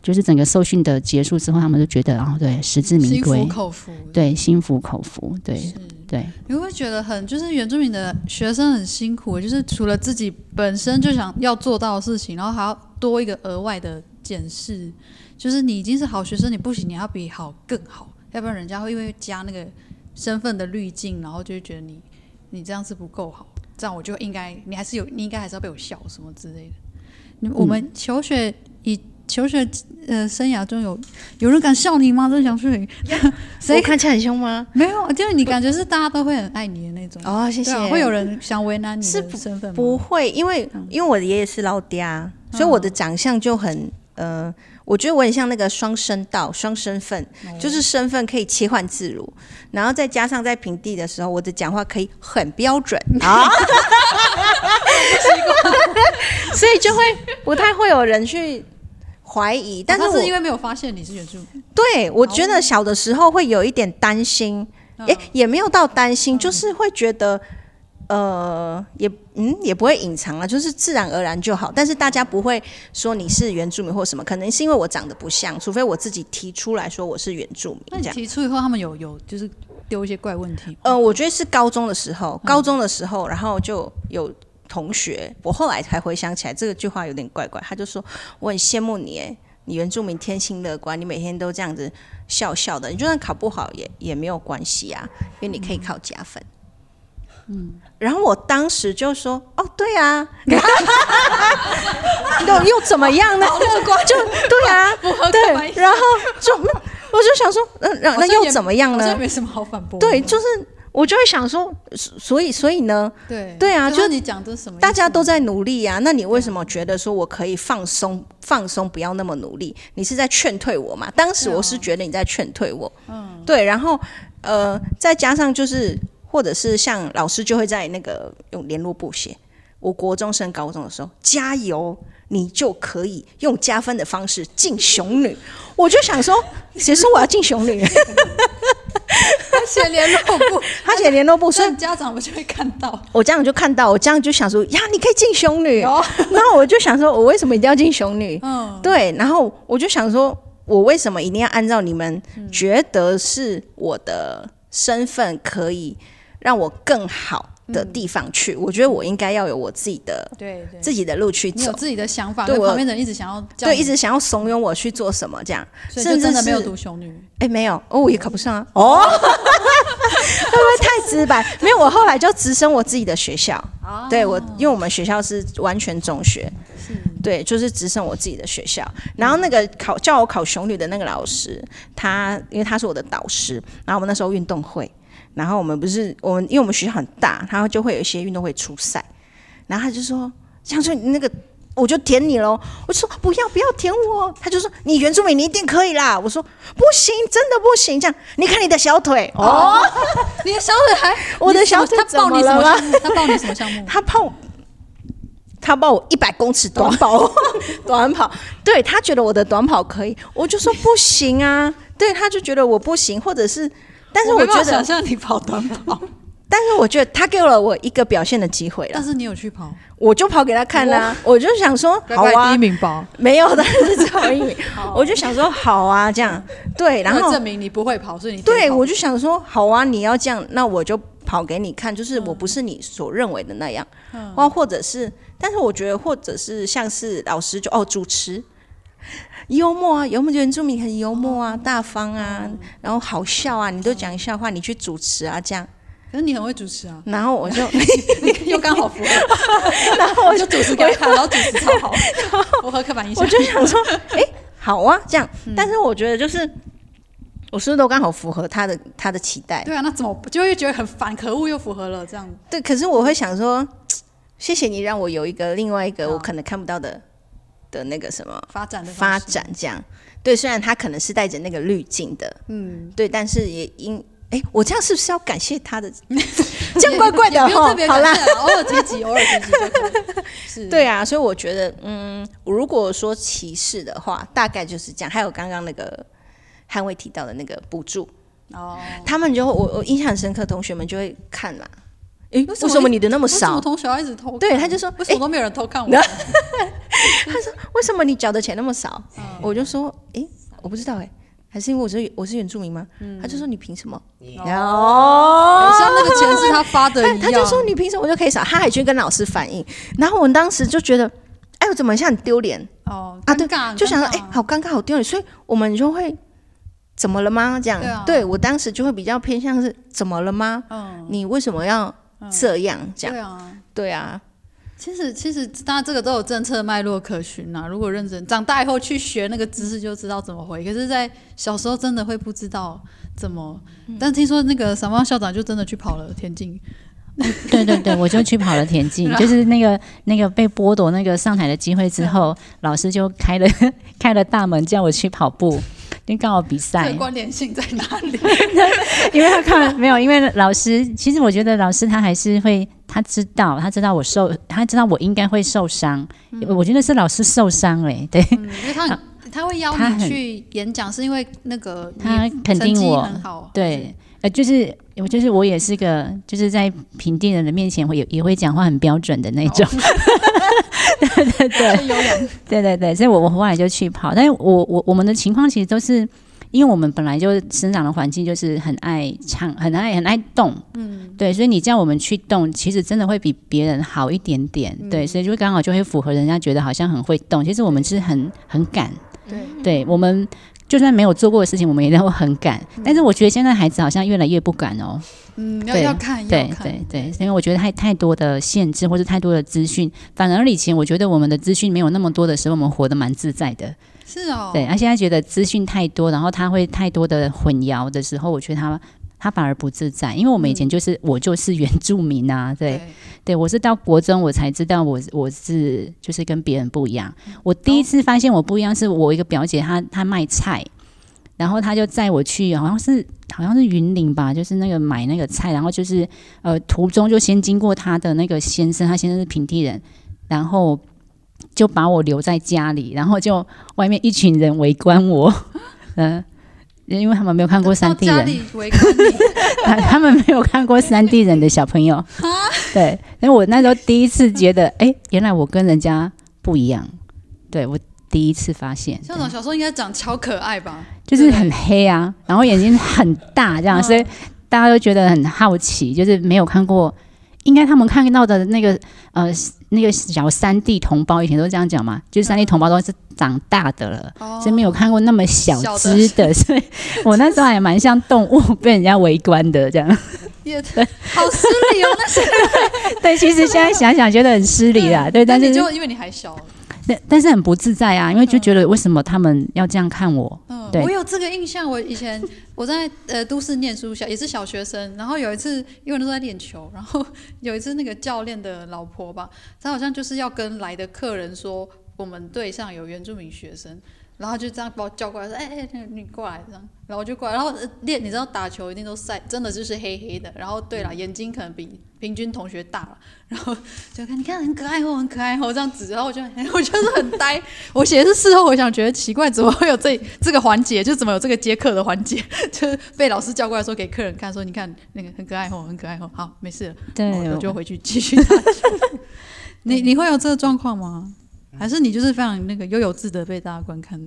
就是整个受训的结束之后，他们就觉得，哦，对，实至名归，心服口服，对，心服口服，对，是对。你会觉得很，就是原住民的学生很辛苦，就是除了自己本身就想要做到的事情，然后还要多一个额外的检视，就是你已经是好学生，你不行，你要比好更好。要不然人家会因为加那个身份的滤镜，然后就会觉得你你这样是不够好，这样我就应该你还是有你应该还是要被我笑什么之类的。你我们求学以求学呃生涯中有有人敢笑你吗？这想说你，谁看起来很凶吗？没有，就是你感觉是大家都会很爱你的那种。哦，谢谢。会有人想为难你的身份吗？不会，因为因为我的爷爷是老爹，所以我的长相就很呃。我觉得我很像那个双声道、双身份，就是身份可以切换自如，然后再加上在平地的时候，我的讲话可以很标准。啊，所以就会不太会有人去怀疑。但是，是因为没有发现你是原住民，对，我觉得小的时候会有一点担心，哎，也没有到担心，就是会觉得。呃，也嗯，也不会隐藏了，就是自然而然就好。但是大家不会说你是原住民或什么，可能是因为我长得不像，除非我自己提出来说我是原住民。那你提出以后，他们有有就是丢一些怪问题？呃，我觉得是高中的时候，高中的时候，然后就有同学，我后来才回想起来这个句话有点怪怪。他就说我很羡慕你，哎，你原住民天性乐观，你每天都这样子笑笑的，你就算考不好也也没有关系啊，因为你可以考加分。嗯，然后我当时就说：“哦，对啊，又又怎么样呢？就对啊，对，然后就我就想说，嗯，那那又怎么样呢？没什么好反驳。对，就是我就会想说，所以所以呢？对对啊，就是你讲的什么？大家都在努力啊，那你为什么觉得说我可以放松放松，不要那么努力？你是在劝退我嘛？当时我是觉得你在劝退我，嗯，对，然后呃，再加上就是，或者是像老师就会在那个用联络簿写，我国中升高中的时候，加油。你就可以用加分的方式进雄女，我就想说，谁说我要进雄女？他写联络簿，他写联络簿，所以家长们就会看到。我这样就看到，我这样就想说，呀，你可以进雄女。然后我就想说，我为什么一定要进雄女？嗯，对。然后我就想说，我为什么一定要按照你们觉得是我的身份可以让我更好的地方去，嗯、我觉得我应该要有我自己的对，对自己的路去走，自己的想法。对，旁边的人一直想要对，一直想要怂恿我去做什么，这样，甚至没有读熊女，哎，没有哦，我也考不上啊。哦，会不会太直白？没有，我后来就直升我自己的学校。哦、对我，因为我们学校是完全中学，是对，就是直升我自己的学校。然后那个考叫我考雄女的那个老师，他因为他是我的导师，然后我们那时候运动会。然后我们不是我们，因为我们学校很大，然后就会有一些运动会出赛，然后他就说：“像说那个，我就舔你喽。”我就说：“不要不要舔我。”他就说：“你原住民，你一定可以啦。”我说：“不行，真的不行。”这样，你看你的小腿哦，你的小腿还，我的小腿怎么了？他抱你什么项目？他抱他抱我一百公尺短跑，短跑。对，他觉得我的短跑可以，我就说不行啊。对，他就觉得我不行，或者是。但是我觉得，想象你跑短跑，但是我觉得他给了我一个表现的机会了。但是你有去跑，我就跑给他看啦。我就想说，好啊，第一名吧没有但，是最后一名。我就想说，好啊，这样。对，然后证明你不会跑，所以你对我就想说，好啊，你要这样，那我就跑给你看，就是我不是你所认为的那样，或或者是，但是我觉得，或者是像是老师就哦主持。幽默啊，幽默原住民很幽默啊，大方啊，嗯、然后好笑啊，你都讲笑话，你去主持啊，这样。可是你很会主持啊。然后我就 又刚好符合，然后我就主持给他，然后主持超好，符合刻板印象。我就想说，哎、欸，好啊，这样。嗯、但是我觉得就是，我是不是都刚好符合他的他的期待？对啊，那怎么就会觉得很烦？可恶，又符合了这样。对，可是我会想说，谢谢你让我有一个另外一个我可能看不到的。的那个什么发展的发展这样，对，虽然他可能是带着那个滤镜的，嗯，对，但是也因哎，我这样是不是要感谢他的？这样怪怪的哈，好啦，偶尔提及，偶尔提及，是，对啊，所以我觉得，嗯，如果说歧视的话，大概就是这样。还有刚刚那个汉卫提到的那个补助，哦，他们就我我印象很深刻，同学们就会看嘛。诶，为什么你的那么少？同学一直偷看，对，他就说，为什么都没有人偷看我？他说，为什么你缴的钱那么少？我就说，诶，我不知道，诶，还是因为我是我是原住民吗？他就说，你凭什么？哦，像那个钱是他发的一样。他就说，你凭什么我就可以少？他还去跟老师反映。然后我们当时就觉得，哎，我怎么像很丢脸？哦，啊，对，就想说，哎，好尴尬，好丢脸。所以我们就会，怎么了吗？这样，对我当时就会比较偏向是，怎么了吗？嗯，你为什么要？这样讲，对啊，对啊。其实，其实，大家这个都有政策脉络可循呐。如果认真长大以后去学那个知识，就知道怎么回。可是，在小时候真的会不知道怎么。但听说那个散放校长就真的去跑了田径。对对对，我就去跑了田径，就是那个那个被剥夺那个上台的机会之后，老师就开了 开了大门叫我去跑步。因为刚好比赛，关联性在哪里？因为他看没有，因为老师其实我觉得老师他还是会，他知道他知道我受，他知道我应该会受伤。嗯、我觉得是老师受伤嘞，对，嗯、因为他 他会邀你去演讲，是因为那个他肯定我对。就是我，就是我也是个，就是在平地人的面前会也也会讲话很标准的那种，对 对对，对对对，所以我我后来就去跑，但是我我我们的情况其实都是，因为我们本来就生长的环境就是很爱唱，很爱很爱动，嗯，对，所以你叫我们去动，其实真的会比别人好一点点，对，所以就刚好就会符合人家觉得好像很会动，其实我们是很很敢，对，对我们。就算没有做过的事情，我们也都很敢。嗯、但是我觉得现在孩子好像越来越不敢哦。嗯，要要看，对对对，因为我觉得太太多的限制或者太多的资讯，反而以前我觉得我们的资讯没有那么多的时候，我们活得蛮自在的。是哦。对，而、啊、现在觉得资讯太多，然后他会太多的混淆的时候，我觉得他他反而不自在，因为我们以前就是、嗯、我就是原住民啊，对对，对，我是到国中我才知道我我是就是跟别人不一样。我第一次发现我不一样，是我一个表姐她她卖菜，然后她就载我去，好像是好像是云林吧，就是那个买那个菜，然后就是呃途中就先经过她的那个先生，他先生是平地人，然后就把我留在家里，然后就外面一群人围观我，嗯。因为他们没有看过三地人，他 他们没有看过三地人的小朋友，对，因为我那时候第一次觉得，哎，原来我跟人家不一样，对，我第一次发现。校长小时候应该长超可爱吧？就是很黑啊，然后眼睛很大，这样，所以大家都觉得很好奇，就是没有看过，应该他们看到的那个呃。那个小三弟同胞以前都这样讲嘛，就是三弟同胞都是长大的了，哦、所以没有看过那么小只的，的，所以我那时候还蛮像动物被人家围观的这样。也对，好失礼哦，那是 对，其实现在想想觉得很失礼啊，对，但是就因为你还小。但但是很不自在啊，因为就觉得为什么他们要这样看我？嗯，对，我有这个印象。我以前 我在呃都市念书小也是小学生，然后有一次因为那时候在练球，然后有一次那个教练的老婆吧，她好像就是要跟来的客人说我们队上有原住民学生。然后就这样把我叫过来，说：“哎、欸、哎，你过来这样。”然后我就过来，然后练，你知道打球一定都晒，真的就是黑黑的。然后对了，眼睛可能比平均同学大了。然后就看，你看很可爱哦，很可爱哦，这样子。然后我就，我就是很呆。我写的是事后，我想觉得奇怪，怎么会有这这个环节？就怎么有这个接客的环节？就是被老师叫过来说给客人看，说你看那个很可爱哦，很可爱哦。好，没事了。对，我就回去继续打球。你你会有这个状况吗？还是你就是非常那个悠游自得被大家观看，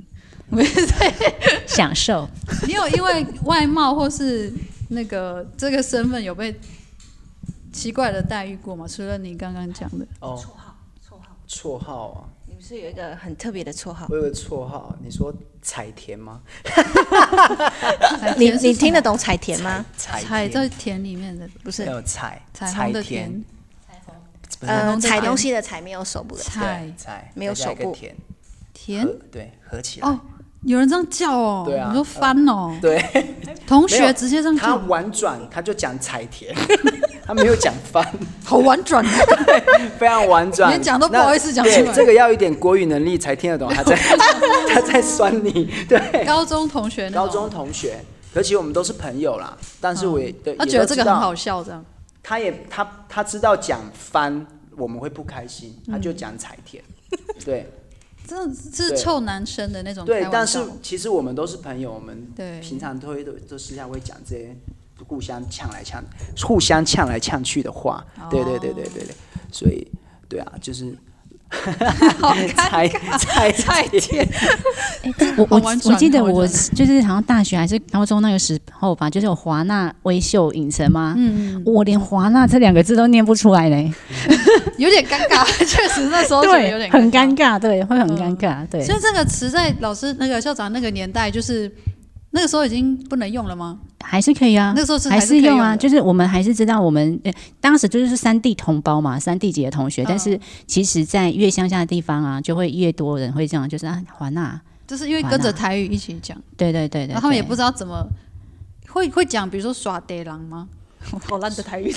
没在 享受。你有因为外貌或是那个这个身份有被奇怪的待遇过吗？除了你刚刚讲的哦，绰号，绰号，绰号啊！你不是有一个很特别的绰号？我有个绰号，你说彩田吗？你你听得懂彩田吗？彩在田里面的不是有彩彩虹的田。呃，采东西的采没有手部的采，没有手部。田田对，合起来。哦，有人这样叫哦。对啊。你说翻哦。对。同学直接这样叫。他婉转，他就讲采田，他没有讲翻。好婉转啊。非常婉转。连讲都不好意思讲出来。这个要一点国语能力才听得懂，他在他在酸你。对。高中同学。高中同学，而且我们都是朋友啦。但是我也他觉得这个很好笑，这样。他也他他知道讲翻我们会不开心，他就讲彩田，嗯、对，这是臭男生的那种。对，但是其实我们都是朋友，我们平常都会都都私下会讲这些互相呛来呛，互相呛来呛去的话。哦、对对对对对对，所以对啊，就是。好彩彩彩天！我我我记得我就是好像大学还是高中那个时候吧，就是有华纳微秀影城嘛。嗯，我连华纳这两个字都念不出来嘞，有点尴尬。确实那时候对有点很尴尬，对，会很尴尬。对，所以这个词在老师那个校长那个年代就是。那个时候已经不能用了吗？还是可以啊。那个时候是还是用啊，就是我们还是知道我们呃当时就是三地同胞嘛，三地籍的同学。但是其实，在越乡下的地方啊，就会越多人会这样，就是啊，华纳，就是因为跟着台语一起讲。对对对对。然后他们也不知道怎么会会讲，比如说耍爹郎吗？好烂的台语。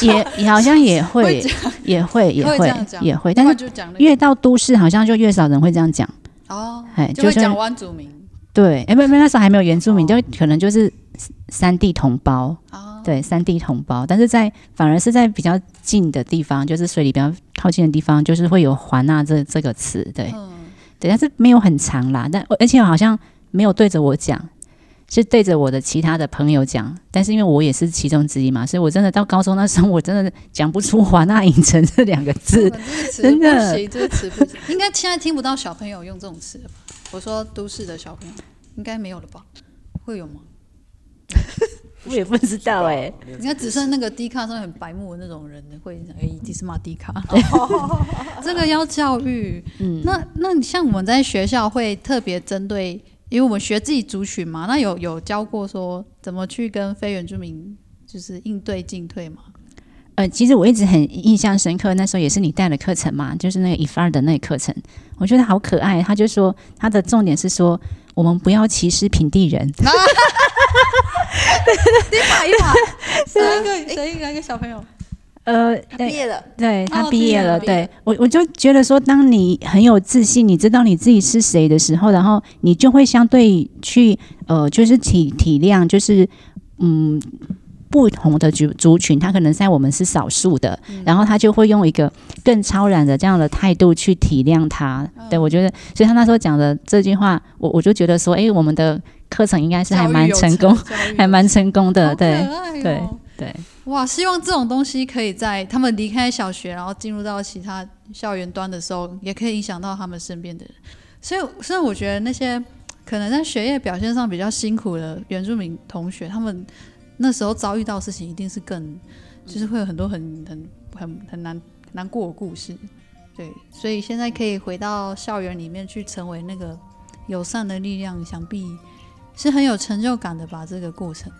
也也好像也会，也会也会也会，但是越到都市，好像就越少人会这样讲。哦，就会讲湾族名。对，哎，没没，那时候还没有原住民，就可能就是三地同胞。哦，对，三地同胞，但是在反而是在比较近的地方，就是水里比较靠近的地方，就是会有“华纳”这这个词。对，嗯、对，但是没有很长啦。但而且好像没有对着我讲，是对着我的其他的朋友讲。但是因为我也是其中之一嘛，所以我真的到高中那时候，我真的讲不出“华纳影城”这两个字，真的。这个词应该现在听不到小朋友用这种词了吧？我说都市的小朋友应该没有了吧？会有吗？我也不知道哎、欸。应该只剩那个低卡上面很白目的那种人会哎，迪斯马低卡。这个要教育。嗯。那那像我们在学校会特别针对，因为我们学自己族群嘛，那有有教过说怎么去跟非原住民就是应对进退吗？呃，其实我一直很印象深刻，那时候也是你带的课程嘛，就是那个伊法尔的那个课程，我觉得好可爱。他就说他的重点是说，我们不要歧视平地人。一把一把，哪一个谁哪一个小朋友？呃，毕业了，对他哦毕业了，毕业了对我我就觉得说，当你很有自信，你知道你自己是谁的时候，然后你就会相对去呃，就是体体谅，就是嗯。不同的族族群，他可能在我们是少数的，嗯、然后他就会用一个更超然的这样的态度去体谅他。嗯、对我觉得，所以他那时候讲的这句话，我我就觉得说，哎，我们的课程应该是还蛮成功，还蛮成功的。哦、对对对，哇！希望这种东西可以在他们离开小学，然后进入到其他校园端的时候，也可以影响到他们身边的人。所以，所以我觉得那些可能在学业表现上比较辛苦的原住民同学，他们。那时候遭遇到事情一定是更，就是会有很多很很很很难难过的故事，对，所以现在可以回到校园里面去成为那个友善的力量，想必是很有成就感的吧？这个过程，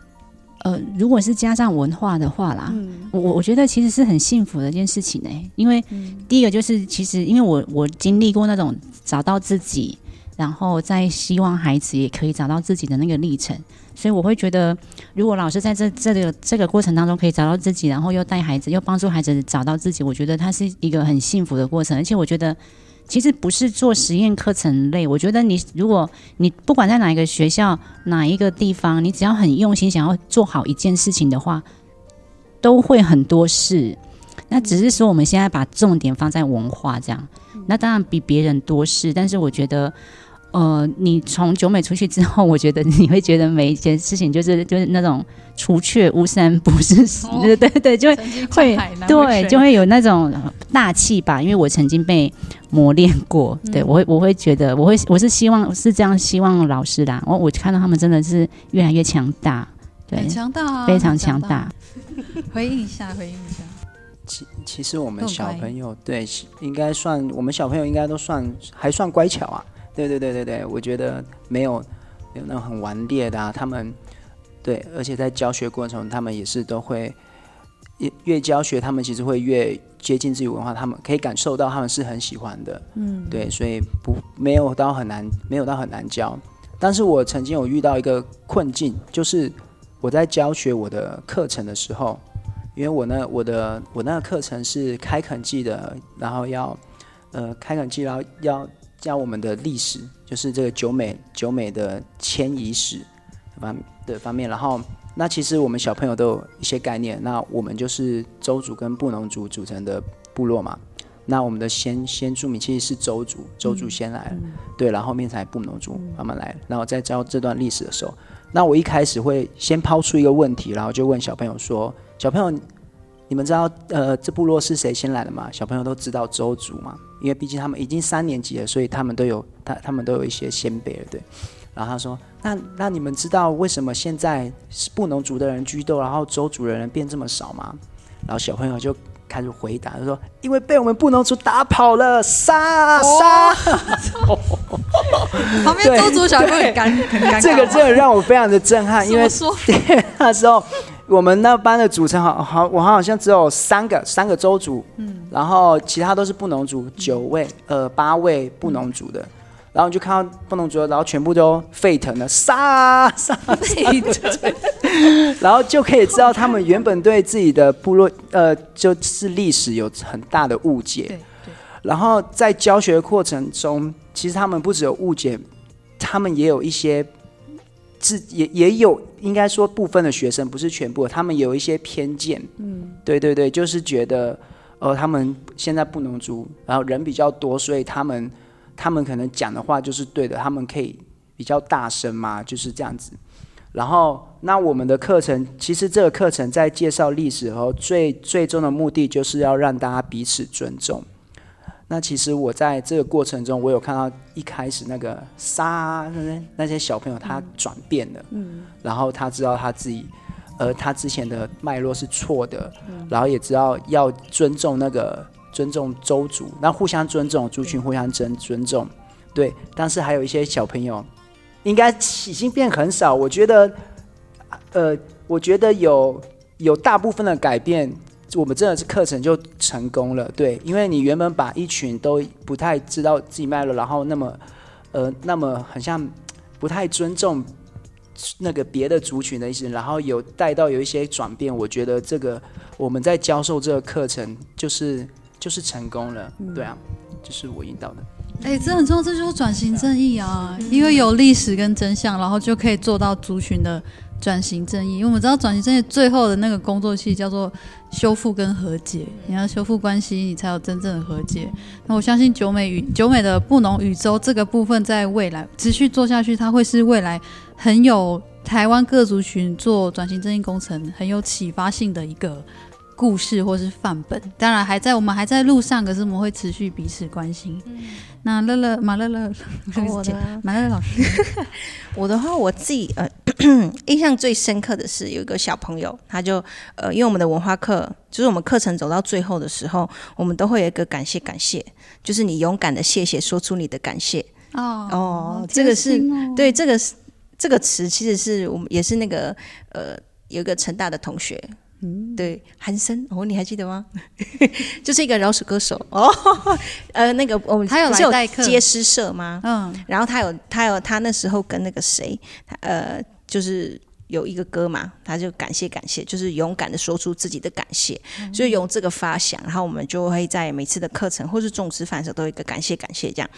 呃，如果是加上文化的话啦，嗯、我我觉得其实是很幸福的一件事情呢、欸，因为第一个就是其实因为我我经历过那种找到自己，然后再希望孩子也可以找到自己的那个历程。所以我会觉得，如果老师在这这个这个过程当中可以找到自己，然后又带孩子，又帮助孩子找到自己，我觉得他是一个很幸福的过程。而且我觉得，其实不是做实验课程类，我觉得你如果你不管在哪一个学校、哪一个地方，你只要很用心想要做好一件事情的话，都会很多事。那只是说我们现在把重点放在文化这样，那当然比别人多事，但是我觉得。呃，你从九美出去之后，我觉得你会觉得每一件事情就是就是那种除却巫山不是死，哦、对对对，就会会对就会有那种大气吧。因为我曾经被磨练过，嗯、对我会我会觉得我会我是希望是这样希望老师啦。我我看到他们真的是越来越强大，对，很强大啊，非常强大。回应一下，回应一下。其其实我们小朋友对应该算我们小朋友应该都算还算乖巧啊。对对对对对，我觉得没有没有那种很顽劣的啊，他们对，而且在教学过程中，他们也是都会越越教学，他们其实会越接近自己文化，他们可以感受到他们是很喜欢的，嗯，对，所以不没有到很难，没有到很难教。但是我曾经有遇到一个困境，就是我在教学我的课程的时候，因为我那我的我那个课程是开垦季的，然后要呃开垦季，然后要。教我们的历史，就是这个九美九美的迁移史方的方面。然后，那其实我们小朋友都有一些概念。那我们就是周族跟布农族组成的部落嘛。那我们的先先住民其实是周族，周族先来了，嗯、对，然后后面才布农族慢慢来。然后在教这段历史的时候，那我一开始会先抛出一个问题，然后就问小朋友说：“小朋友。”你们知道呃，这部落是谁先来的吗？小朋友都知道周族嘛，因为毕竟他们已经三年级了，所以他们都有他他们都有一些先辈了，对。然后他说：“那那你们知道为什么现在是布农族的人居多，然后周族的人变这么少吗？”然后小朋友就开始回答，他说：“因为被我们布农族打跑了，杀杀。”旁边周族小朋友很尴很尴尬，这个真的让我非常的震撼，因为对那时候。我们那班的组成好好，我好像只有三个，三个周族，嗯，然后其他都是布农族，九位，呃，八位布农族的，然后你就看到不能族，然后全部都沸腾了，杀杀沸腾，然后就可以知道他们原本对自己的部落，呃，就是历史有很大的误解，然后在教学的过程中，其实他们不只有误解，他们也有一些。是也也有，应该说部分的学生不是全部，他们有一些偏见。嗯，对对对，就是觉得，呃，他们现在不能族，然后人比较多，所以他们他们可能讲的话就是对的，他们可以比较大声嘛，就是这样子。然后，那我们的课程，其实这个课程在介绍历史后，最最终的目的就是要让大家彼此尊重。那其实我在这个过程中，我有看到一开始那个杀那那些小朋友，他转变了，嗯，然后他知道他自己，呃，他之前的脉络是错的，然后也知道要尊重那个尊重周族，那互相尊重，族群互相尊尊重，对。但是还有一些小朋友，应该已经变很少，我觉得，呃，我觉得有有大部分的改变。我们真的是课程就成功了，对，因为你原本把一群都不太知道自己脉络，然后那么，呃，那么很像不太尊重那个别的族群的意思，然后有带到有一些转变。我觉得这个我们在教授这个课程，就是就是成功了。嗯、对啊，就是我引导的。哎、欸，这很重要，这就是转型正义啊！因为有历史跟真相，然后就可以做到族群的转型正义。因为我们知道转型正义最后的那个工作期叫做修复跟和解，你要修复关系，你才有真正的和解。那我相信九美与九美的布农宇宙这个部分，在未来持续做下去，它会是未来很有台湾各族群做转型正义工程很有启发性的一个故事或是范本。当然还在我们还在路上，可是我们会持续彼此关心。嗯那乐乐马乐乐，我的 马乐乐老师，我的话，我自己呃 印象最深刻的是有一个小朋友，他就呃，因为我们的文化课，就是我们课程走到最后的时候，我们都会有一个感谢感谢，就是你勇敢的谢谢，说出你的感谢哦哦，这个是对这个是这个词，其实是我们也是那个呃，有一个成大的同学。嗯，对，韩森哦，你还记得吗？就是一个饶舌歌手 哦，呃，那个我们他有来代课接诗社吗？嗯，然后他有他有他那时候跟那个谁，呃，就是有一个歌嘛，他就感谢感谢，就是勇敢的说出自己的感谢，嗯、所以用这个发想，然后我们就会在每次的课程或是中午吃饭的时候都有一个感谢感谢这样。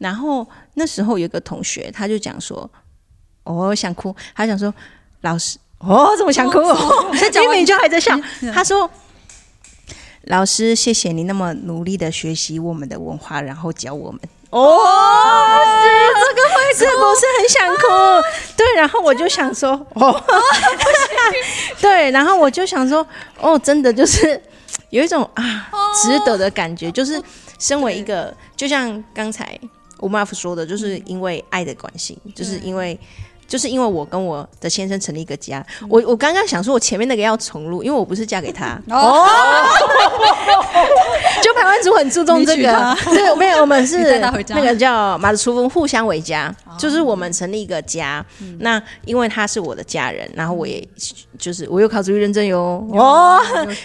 然后那时候有一个同学，他就讲说，哦，我想哭，他想说老师。哦，这么想哭？明明 就还在笑。他说：“老师，谢谢你那么努力的学习我们的文化，然后教我们。”哦，是这个会是不是很想哭？对，然后我就想说：“哦，对，然后我就想说：哦，真的就是有一种啊，值得的感觉。就是身为一个，就像刚才吴妈夫说的，就是因为爱的关系，就是因为。”就是因为我跟我的先生成立一个家，嗯、我我刚刚想说，我前面那个要重录，因为我不是嫁给他。哦。就台湾族很注重这个，对，没有，我们是那个叫马子厨夫互相为家，哦、就是我们成立一个家。嗯、那因为他是我的家人，然后我也就是我又考族语认证哟，哦，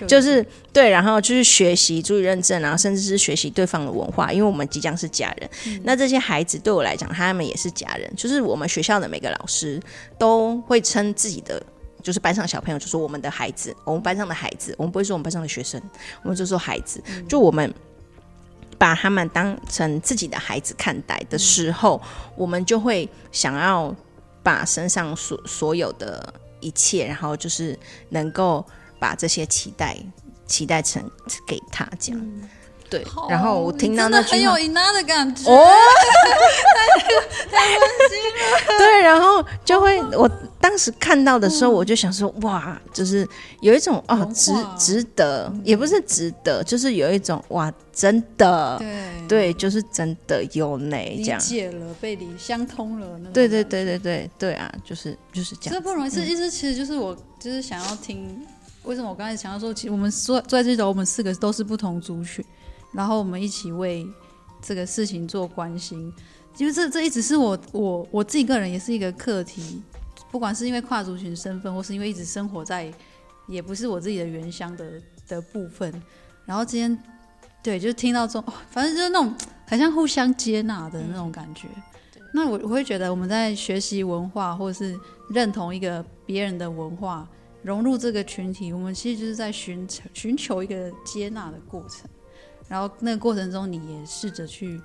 就是对，然后就是学习族语认证，然后甚至是学习对方的文化，因为我们即将是家人。嗯、那这些孩子对我来讲，他们也是家人，就是我们学校的每个老师。都会称自己的就是班上小朋友，就说我们的孩子，我们班上的孩子，我们不会说我们班上的学生，我们就说孩子。嗯、就我们把他们当成自己的孩子看待的时候，嗯、我们就会想要把身上所所有的一切，然后就是能够把这些期待期待成给他这样。嗯对，然后我听到那句话，很有伊娜的感觉。哦，太温馨了。对，然后就会，我当时看到的时候，我就想说，哇，就是有一种哦，值值得，也不是值得，就是有一种哇，真的，对。对，就是真的有呢，这样。理解了，被理相通了，对对对对对对啊，就是就是这样。这不容易，是意思其实就是我就是想要听，为什么我刚才想要说，其实我们坐坐在这里，我们四个都是不同族群。然后我们一起为这个事情做关心，因为这这一直是我我我自己个人也是一个课题，不管是因为跨族群身份，或是因为一直生活在也不是我自己的原乡的的部分。然后今天对，就听到这种，哦，反正就是那种很像互相接纳的那种感觉。嗯、那我我会觉得我们在学习文化，或者是认同一个别人的文化，融入这个群体，我们其实就是在寻求寻求一个接纳的过程。然后那个过程中，你也试着去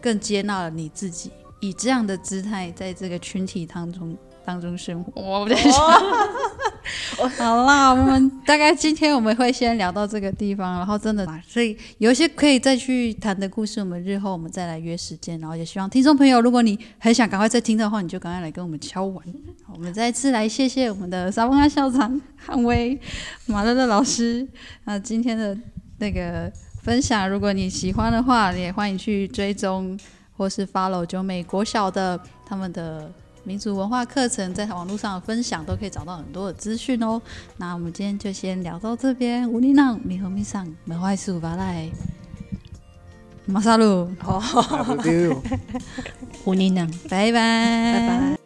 更接纳了你自己，以这样的姿态在这个群体当中当中生活。我在想，好啦，我们大概今天我们会先聊到这个地方，然后真的，所以有一些可以再去谈的故事，我们日后我们再来约时间。然后也希望听众朋友，如果你很想赶快再听的话，你就赶快来跟我们敲完。我们再次来谢谢我们的撒丰亚校长汉威马乐乐老师啊，今天的那个。分享，如果你喜欢的话，也欢迎去追踪或是 follow 九美国小的他们的民族文化课程，在网络上的分享都可以找到很多的资讯哦。那我们今天就先聊到这边，乌尼娜米和米桑美坏树巴赖马萨鲁，好，乌尼娜，拜拜，拜拜。